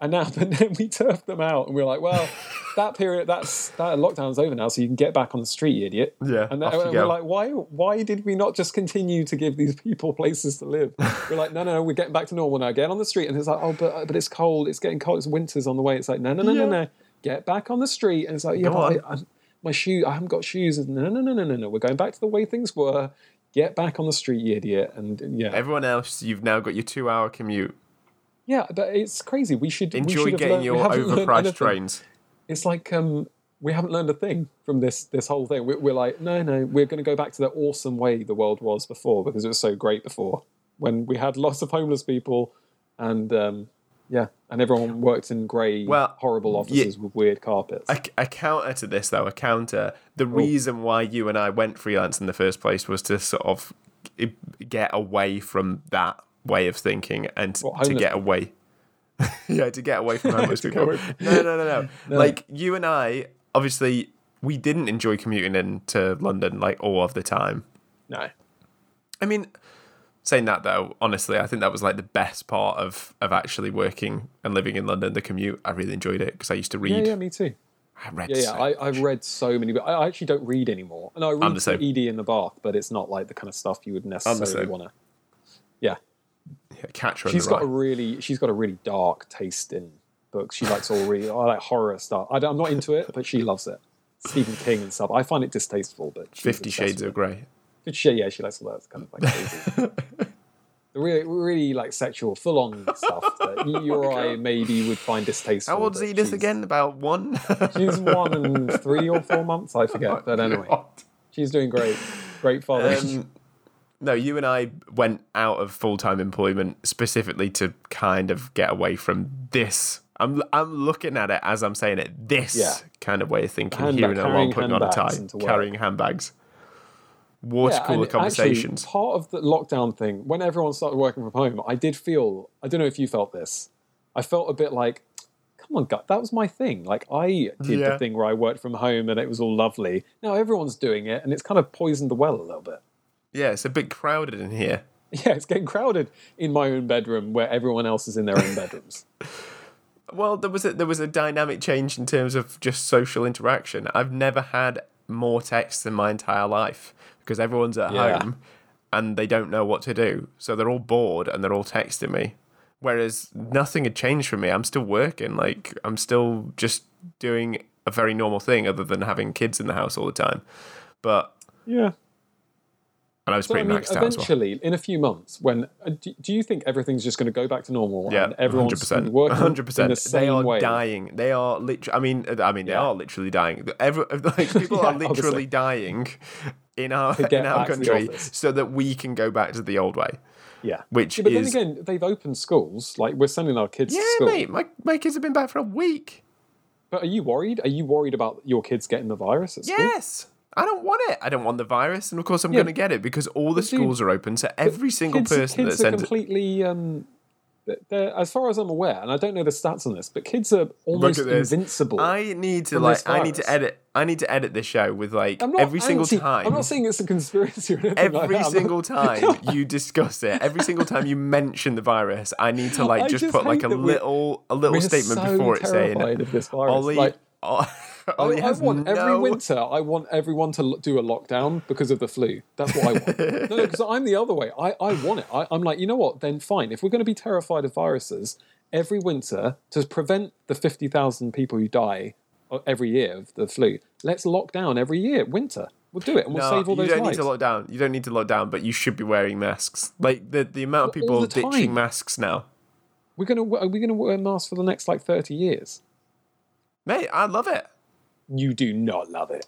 and now but then we turfed them out, and we were like, well, that period that's that lockdown's over now, so you can get back on the street, you idiot. Yeah, and, then, and we're go. like, why why did we not just continue to give these people places to live? we're like, no, no, no, we're getting back to normal now. Get on the street, and it's like, oh, but but it's cold, it's getting cold, it's winter's on the way. It's like, no, no, no, Yeah. no, no, get back on the street, and it's like, yeah, but. I, I, my shoe, I haven't got shoes. And no, no, no, no, no, no, we're going back to the way things were. Get back on the street, you idiot. And yeah, Everyone else, you've now got your two-hour commute. Yeah, but it's crazy. We should we Enjoy should getting learned, your overpriced trains. It's like um, we haven't learned a thing from this this whole thing. We're, we're like, no, no, we're going to go back to the awesome way the world was before because it was so great before when we had lots of homeless people and um, yeah, and everyone worked in grey, Well, horrible offices with weird carpets. A, a counter to this, though, a counter. The reason why you and I went freelance in the first place was to sort of get away from that way of thinking and What, to get away. yeah, to get away from homeless people. away No, no, no, no. Like you and I, obviously, we didn't enjoy commuting into London like all of the time. no, I mean, saying that though, honestly, I think that was like the best part of of actually working and living in London. The commute, I really enjoyed it because I used to read. yeah, me too. I read. Yeah, yeah. so I, I've read so many, but I actually don't read anymore. And I read. ED in the bath, but it's not like the kind of stuff you would necessarily want to. Yeah, yeah, Catcher she's got Rye. a really she's got a really dark taste in books. She likes all really I like horror stuff. I I'm not into it, but she loves it. Stephen King and stuff. I find it distasteful, but Fifty Shades of Grey. it. She, yeah, she likes all that kind of like crazy. the really, really like sexual, full on stuff that you or I maybe would find distasteful. How old's but Edith again? About one. She's one and three or four months, I forget. But anyway, she's doing great. Great father. Um, no, you and I went out of full time employment specifically to kind of get away from this. I'm I'm looking at it as I'm saying it. This Yeah. kind of way of thinking, Handbag- hearing along, carrying putting on a tie, carrying handbags. Water Yeah, cooler conversations. Actually, part of the lockdown thing, when everyone started working from home, I did feel. I don't know if you felt this. I felt a bit like, come on, gut, that was my thing. Like I did Yeah. the thing where I worked from home and it was all lovely. Now everyone's doing it, and it's kind of poisoned the well a little bit. Yeah, it's a bit crowded in here. Yeah, it's getting crowded in my own bedroom where everyone else is in their own bedrooms. Well, there was a, there was a dynamic change in terms of just social interaction. I've never had more texts in my entire life because everyone's at Yeah. home and they don't know what to do, so they're all bored and they're all texting me. Whereas nothing had changed for me. I'm still working. Like I'm still just doing a very normal thing, other than having kids in the house all the time. But Yeah. And I was So, I pretty mean, maxed out as well. eventually, in a few months, when uh, do, do you think everything's just going to go back to normal Yeah, and everyone's 100%, working hundred in the percent. same They are way? dying. They are literally. I mean, uh, I mean, they Yeah. are literally dying. Every, like people Yeah, are literally obviously. dying in our in our back to the country, so that we can go back to the old way. Yeah. Which Yeah, but is then again, they've opened schools. Like we're sending our kids yeah, to school. mate. My my kids have been back for a week. But are you worried? Are you worried about your kids getting the virus at school? Yes. I don't want it. I don't want the virus, and of course I'm Yeah. going to get it because all the dude, schools are open. So every single kids, person that kids are sends completely. Um, as far as I'm aware, and I don't know the stats on this, but kids are almost invincible. I need to like I need to edit I need to edit this show with like every single time. I'm not saying it's a conspiracy or anything like every that. Single time you discuss it, every single time you mention the virus, I need to like just, just put like a that little a little statement so before it saying of this virus. Ollie. Like, I, I want every winter. I want everyone to do a lockdown because of the flu. That's what I want. no, no, because I'm the other way. I, I want it. I, I'm like, you know what? Then fine. If we're going to be terrified of viruses every winter to prevent the fifty thousand people who die uh, every year of the flu, let's lock down every year winter. We'll do it, and we'll No, save all those. you don't lives. need to lock down. You don't need to lock down, but you should be wearing masks. Like the the amount of people ditching masks now. we're gonna are we gonna wear masks for the next like thirty years? Mate, I love it. You do not love it.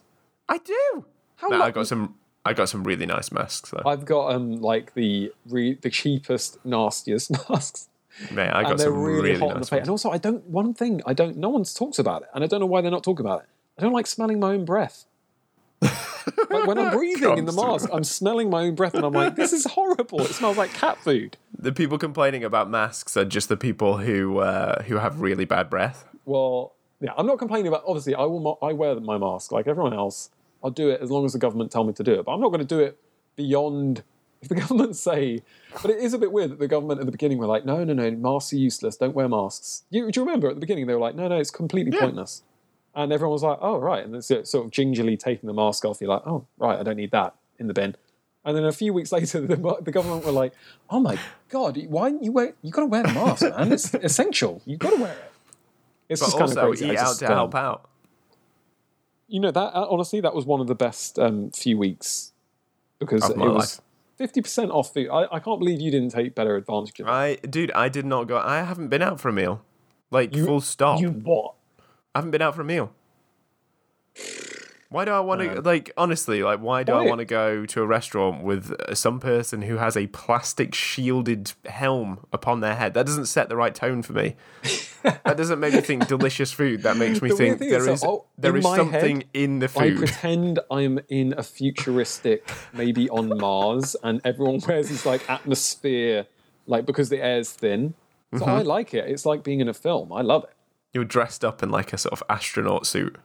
I do. How No, I got some. I got some really nice masks though. I've got um like the re- the cheapest, nastiest masks. Man, I got and they're some really, really, hot on the nice face. ones. And also, I don't. One thing I don't. No one talks about it, and I don't know why they're not talking about it. I don't like smelling my own breath. like when I'm breathing in the mask, I'm smelling my own breath, and I'm like, "This is horrible. It smells like cat food." The people complaining about masks are just the people who uh, who have really bad breath. Well, yeah, I'm not complaining about. Obviously, I will. I wear my mask like everyone else. I'll do it as long as the government tell me to do it. But I'm not going to do it beyond. If the government say, but it is a bit weird that the government at the beginning were like, no, no, no, masks are useless. Don't wear masks. You, do you remember at the beginning they were like, no, no, it's completely pointless. And everyone was like, oh, right. And then sort of gingerly taking the mask off. You're like, oh, right, I don't need that in the bin. And then a few weeks later, the, the government were like, oh my God, why you wear, you got to wear the mask, man. It's essential. you got to wear it. It's But just kind of also crazy. eat I out to um, help out. You know, that uh, honestly, that was one of the best um, few weeks because it was 50% off food. I, I can't believe you didn't take better advantage of it. I dude, I did not go. I haven't been out for a meal. Like full stop. You what? I haven't been out for a meal. Why do I want to like honestly like why do I want to go to a restaurant with uh, some person who has a plastic shielded helm upon their head? That doesn't set the right tone for me. that doesn't make me think delicious food. That makes me The think thing is there oh, there is something head, in the food. I pretend I'm in a futuristic, maybe on Mars, and everyone wears this like atmosphere, like because the air's thin. So Mm-hmm. I like it. It's like being in a film. I love it. You're dressed up in like a sort of astronaut suit.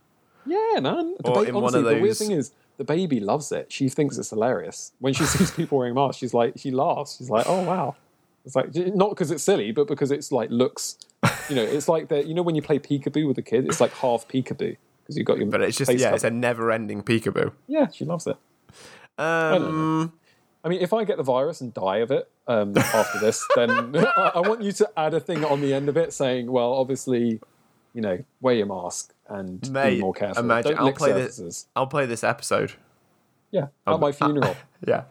Yeah, man. The Or ba- in one honestly, of the weird thing is the baby loves it. She thinks it's hilarious. When she sees people wearing masks, she's like, she laughs. She's like, oh wow. It's like not because it's silly, but because it's like looks. You know, it's like that. You know, when you play peekaboo with a kid, it's like half peekaboo because you've got your. But it's just yeah, it's a never-ending peekaboo. yeah. She loves it. Um, I mean, if I get the virus and die of it um, after this, then I, I want you to add a thing on the end of it saying, well, obviously, you know, wear your mask and be more careful. imagine- Don't I'll lick play this- I'll play this episode. Yeah, at my funeral. Yeah.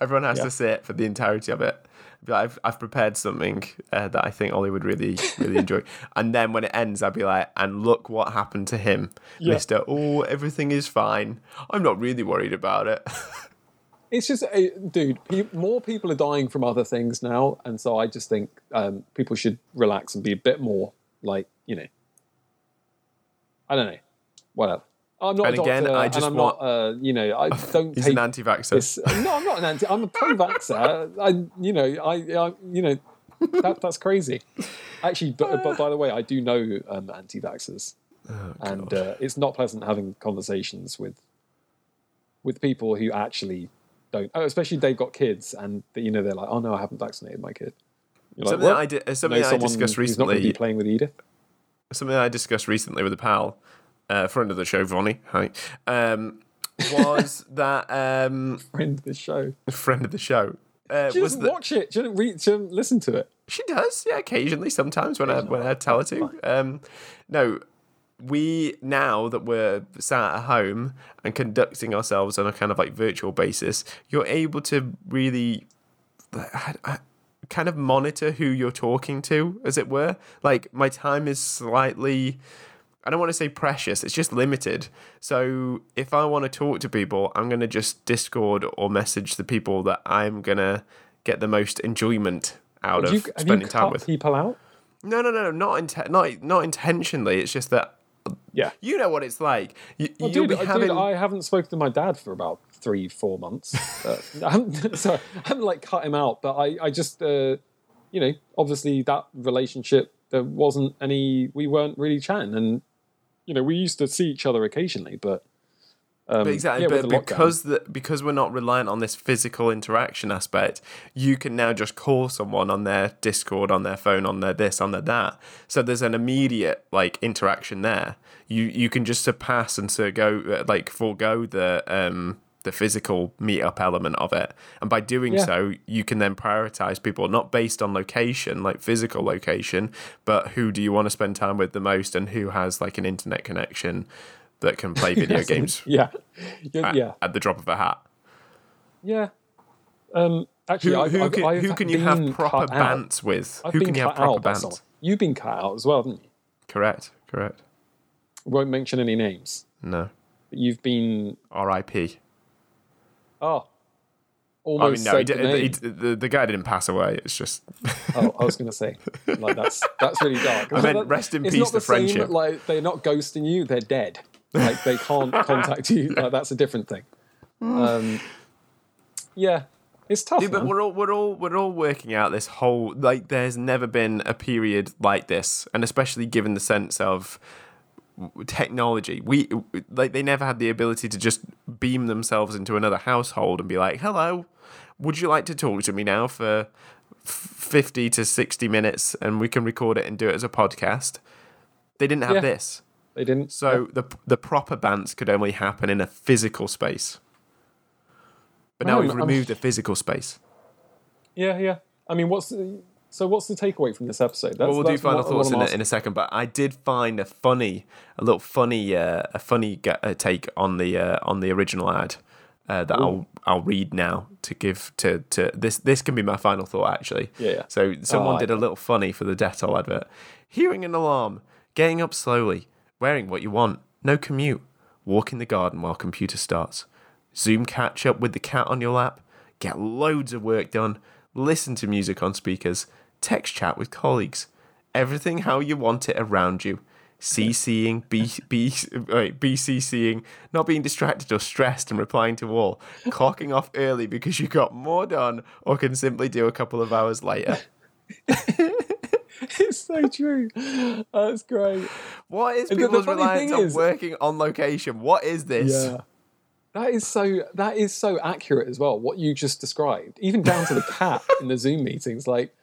Everyone has Yeah. to sit for the entirety of it. Be I've, I've prepared something uh, that I think Ollie would really, really enjoy. And then when it ends, I'd be like, and look what happened to him. Yeah. Mr. Oh, everything is fine. I'm not really worried about it. It's just, uh, dude, more people are dying from other things now, and so I just think um, people should relax and be a bit more like, you know, I don't know, whatever. I'm not And a again, doctor, I just and I'm want- not, uh, you know, I don't He's take an anti vaxxer. this. No, I'm not an anti. I'm a pro-vaxxer. I, you know, I, I you know, that that's crazy. Actually, but, but by the way, I do know um, anti-vaxxers, Oh, and uh, it's not pleasant having conversations with with people who actually don't. Oh, especially they've got kids, and you know they're like, "Oh no, I haven't vaccinated my kid." You're like, something "What?" I, did, uh, Know I discussed who's not going to be playing with Edith. Something I discussed recently with a pal, uh, friend of the show, Vonnie, hi, um, was that um, Friend of the show. friend of the show. Uh, She was doesn't that, watch it. She doesn't read. She doesn't listen to it. She does, yeah, occasionally, sometimes when I when I tell her to. Um, no, we now that we're sat at home and conducting ourselves on a kind of like virtual basis, you're able to really I- I- kind of monitor who you're talking to, as it were. Like my time is slightly. I don't want to say precious, it's just limited. So if I want to talk to people, I'm going to just Discord or message the people that I'm going to get the most enjoyment out of you, have spending time with. people out? No, no, no, not inte- not not intentionally. It's just that Yeah. you know what it's like. You, Well, you'll dude, be I- having. dude, I haven't spoken to my dad for about three, four months. Uh, I haven't, sorry, I haven't like cut him out, but I, I just, uh, you know, obviously that relationship there wasn't any. We weren't really chatting, and you know, we used to see each other occasionally, but. Um, But exactly, yeah, but because the, because we're not reliant on this physical interaction aspect, you can now just call someone on their Discord, on their phone, on their this, on their that. So there's an immediate like interaction there. You you can just surpass and so go uh, like forego the um the physical meetup element of it, and by doing Yeah. so, you can then prioritize people not based on location, like physical location, but who do you want to spend time with the most, and who has like an internet connection that can play video games yeah, yeah, at, yeah, at the drop of a hat. yeah. Um, actually, Who, I've, who, I've, can, I've who can you have proper bants with? I've who can you have proper bants? You've been cut out as well, haven't you? Correct, correct. Won't mention any names. No. But you've been R.I.P. oh, Almost I mean, no, he the he, the, the guy didn't pass away. It's just Oh, I was going to say, like that's that's really dark. I meant rest in peace the, to friendship. Same, like they're not ghosting you; they're dead. Like they can't contact you. Like, that's a different thing. Um, yeah, it's tough. Yeah, but man. we're all we're all we're all working out this whole like there's never been a period like this, and especially given the sense of technology, we like they never had the ability to just beam themselves into another household and be like, "Hello, would you like to talk to me now for fifty to sixty minutes, and we can record it and do it as a podcast?" They didn't have Yeah. this, they didn't. so the the proper bans could only happen in a physical space. But now we've I'm- removed the physical space. yeah, yeah. I mean, what's the, so? What's the takeaway from this episode? That's, well, we'll do final thoughts in I'm a, in a second, but I did find a funny, a little funny, uh, a funny uh, take on the uh, on the original ad uh, that I'll I'll read now to give to to this. This can be my final thought actually. Yeah, yeah. So someone Oh, did a little funny for the Dettol advert. Hearing an alarm, getting up slowly, wearing what you want, no commute. walk in the garden while computer starts, Zoom catch up with the cat on your lap, get loads of work done, listen to music on speakers, text chat with colleagues, everything how you want it around you. CCing, B, B, wait, BCCing, not being distracted or stressed and replying to all, clocking off early because you got more done or can simply do a couple of hours later. it's so true. That's great. What is And people's reliance on is- working on location? What is this? Yeah. That is so that is so accurate as well, what you just described. Even down to the cat in the Zoom meetings. Like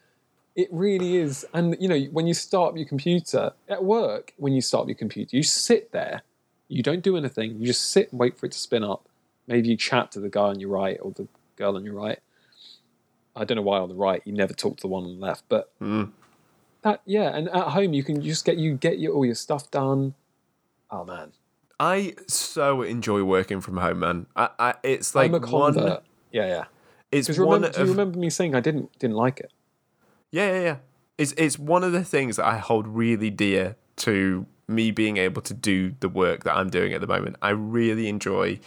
it really is. And you know, when you start up your computer at work, when you start up your computer, you sit there, you don't do anything, you just sit and wait for it to spin up. Maybe you chat to the guy on your right or the girl on your right. I don't know why on the right, you never talk to the one on the left, but Mm. That yeah, and at home you can just get you get your all your stuff done. Oh man. I so enjoy working from home, man. I, I it's I'm like a one. Yeah, yeah. It's one remember, do you of remember me saying I didn't didn't like it? yeah, yeah, yeah. It's it's one of the things that I hold really dear to me being able to do the work that I'm doing at the moment. I really enjoy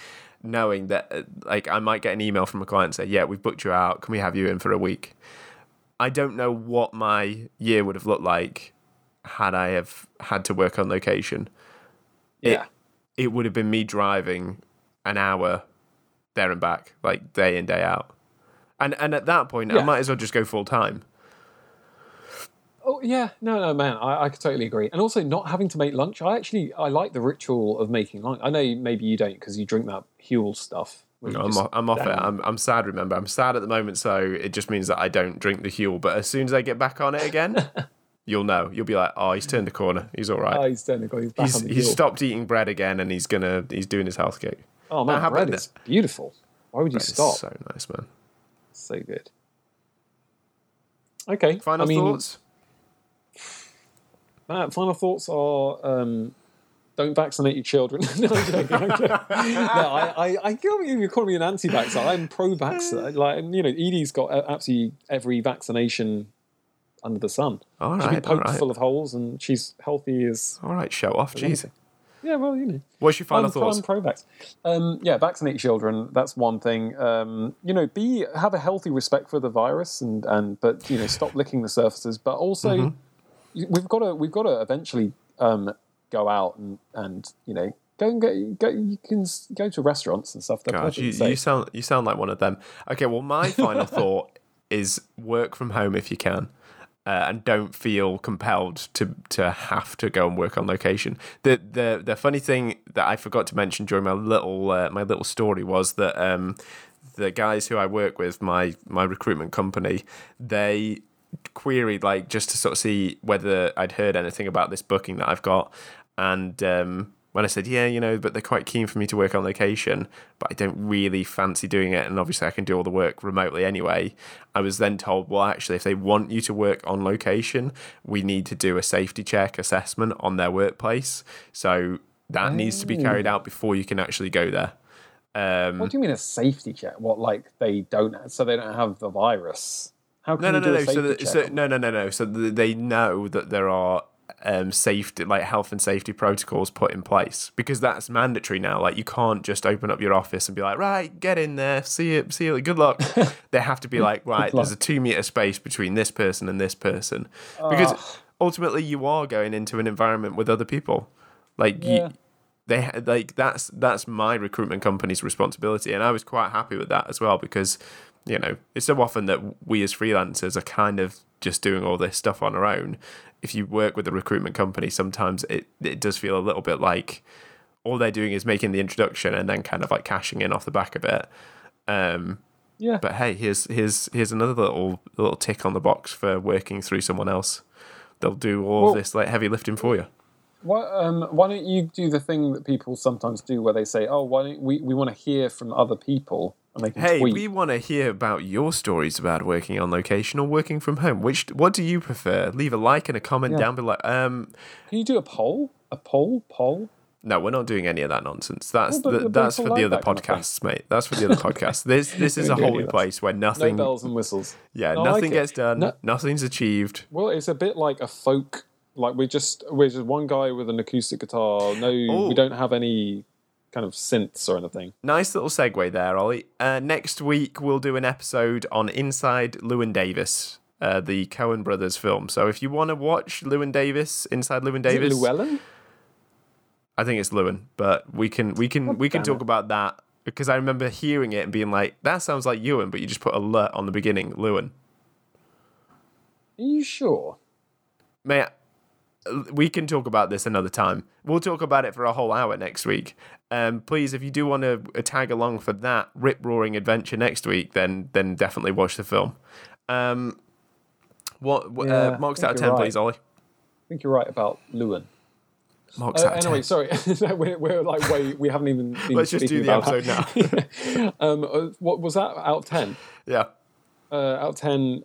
knowing that uh, like I might get an email from a client and say, "Yeah, we've booked you out. Can we have you in for a week?" I don't know what my year would have looked like had I have had to work on location. It- Yeah. it would have been me driving an hour there and back, like day in day out. And and at that point, I might as well just go full time. Oh yeah, no, no, man, I, I could totally agree. And also, not having to make lunch. I actually I like the ritual of making lunch. I know maybe you don't because you drink that Huel stuff. I'm off, I'm off it. I'm I'm sad. Remember, I'm sad at the moment, so it just means that I don't drink the Huel. But as soon as I get back on it again, you'll know. You'll be like, oh, he's turned the corner. He's all right. Oh, he's done it. He's back he's on the he's Huel. stopped eating bread again, and he's gonna he's doing his health kick. Oh man, bread that? is beautiful. Why would you It's stop? so nice, man. So good. Okay. Final I mean, thoughts. Uh, final thoughts are um, don't vaccinate your children. no, I'm joking. I'm joking. no, I, I, I can't you're calling me an anti-vaxxer. I'm pro-vaxxer. Like, you know, Edie's got absolutely every vaccination under the sun. All She's been poked right, full of holes, and she's healthy as. all right. Show off, jeez. Yeah, well, you know. What's your final I'm, thoughts? I'm pro-vax. Um, yeah, vaccinate children. That's one thing. Um, you know, be have a healthy respect for the virus, and and but you know, stop licking the surfaces. But also, Mm-hmm. we've got to we've got to eventually um, go out and and you know go and get go. You can go to restaurants and stuff. Gosh, you, you sound you sound like one of them. Okay, well, my final thought is work from home if you can. Uh, and don't feel compelled to to have to go and work on location. The the the funny thing that I forgot to mention during my little uh, my little story was that um, the guys who I work with, my my recruitment company, they queried like just to sort of see whether I'd heard anything about this booking that I've got, and um, when I said yeah, you know, but they're quite keen for me to work on location, but I don't really fancy doing it, and obviously I can do all the work remotely anyway. I was then told, well, actually, if they want you to work on location, we need to do a safety check assessment on their workplace, so that needs to be carried out before you can actually go there. Um, what do you mean a safety check? What like they don't so they don't have the virus? How can no, no, no, a no. So, the, so no, no, no, no. So the, they know that there are um, safety, like health and safety protocols put in place because that's mandatory now. Like you can't just open up your office and be like, right, get in there, see it, see it, good luck. they have to be like, right, there's a two meter space between this person and this person because ultimately you are going into an environment with other people. Like Yeah. you, they like that's that's my recruitment company's responsibility, and I was quite happy with that as well because you know it's so often that we as freelancers are kind of just doing all this stuff on our own. If you work with a recruitment company, sometimes it it does feel a little bit like all they're doing is making the introduction and then kind of like cashing in off the back of it. Um, yeah. but hey, here's here's here's another little little tick on the box for working through someone else. They'll do all Well- this like heavy lifting for you. Why, um, why don't you do the thing that people sometimes do where they say, oh, why don't we, we want to hear from other people and they can Hey, tweet. we want to hear about your stories about working on location or working from home. Which what do you prefer? Leave a like and a comment Yeah. down below. Um, Can you do a poll? A poll? Poll? no, we're not doing any of that nonsense. That's Well, the, that's for the like other that kind of podcasts, mate. That's for the other podcasts. This this is a holy place where No nothing, bells and whistles. yeah, like nothing it. gets done, No- nothing's achieved. Well, it's a bit like a folk. Like we're just we're just one guy with an acoustic guitar. No, Oh. we don't have any kind of synths or anything. Nice little segue there, Ollie. Uh, next week we'll do an episode on Inside Llewyn Davis, uh, the Coen brothers film. So if you want to watch Llewyn Davis, Inside it Davis, Llewellyn? I think it's Llewyn, but we can we can we can talk it. about that because I remember hearing it and being like, that sounds like Ewan, but you just put a L on the beginning, Llewyn. Are you sure? May I, we can talk about this another time. We'll talk about it for a whole hour next week. Um, please, if you do want to tag along for that rip roaring adventure next week, then then definitely watch the film. Um, what Yeah, uh, marks out of ten, right. please, Ollie. I think you're right about Llewyn. Marks Uh, out of anyway, 10. sorry, we're, we're like way we haven't even. Been Let's just do the episode that. um, uh, what was that? Out of ten? Yeah, Uh, out of ten.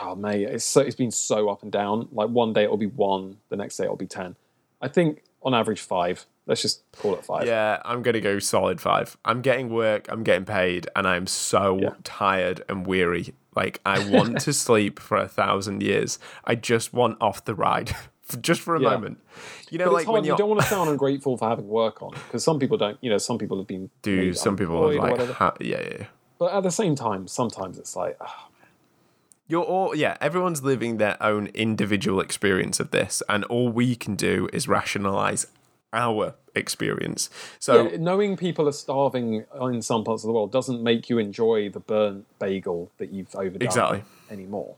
Oh mate, it's so, it's been so up and down. Like one day it'll be one, the next day it'll be ten. I think on average five. Let's just call it five. yeah. I'm gonna go solid five. I'm getting work. I'm getting paid, and I'm so Yeah. tired and weary. Like I want to sleep for a thousand years. I just want off the ride, just for a Yeah. moment. You know, But like hard. You don't want to sound ungrateful for having work on because some people don't. You know, some people have been. do some people are like ha- yeah, yeah, yeah. But at the same time, sometimes it's like, ah, You're all yeah. Everyone's living their own individual experience of this, and all we can do is rationalize our experience. So Yeah, knowing people are starving in some parts of the world doesn't make you enjoy the burnt bagel that you've overdone Exactly. anymore.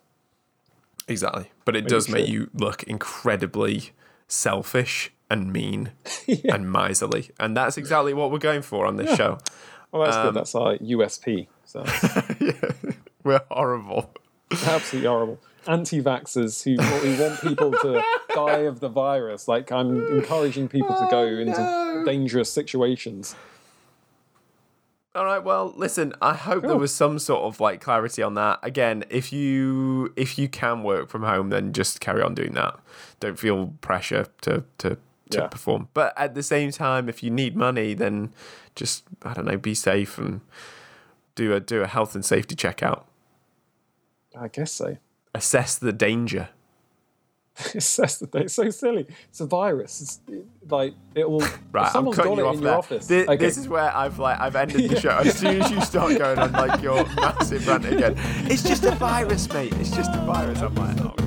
exactly, but it does make you look incredibly selfish and mean and miserly, and that's exactly what we're going for on this show. Well, that's Um, good. That's our USP. So We're horrible. Absolutely horrible. Anti-vaxxers who, who want people to die of the virus. Like I'm encouraging people to go oh, into no. dangerous situations. All right. Well, listen. I hope there was some sort of like clarity on that. Again, if you if you can work from home, then just carry on doing that. Don't feel pressure to to to Yeah. perform. But at the same time, if you need money, then just I don't know, be safe and do a do a health and safety checkout. I guess so. Assess the danger. assess the thing. It's so silly. It's a virus. It's like it'll. Right, I'm cutting you off there. your office. Thi- okay. This is where I've like I've ended the show. As soon as you start going on like your massive rant again, it's just a virus, mate. It's just a virus. I'm like, oh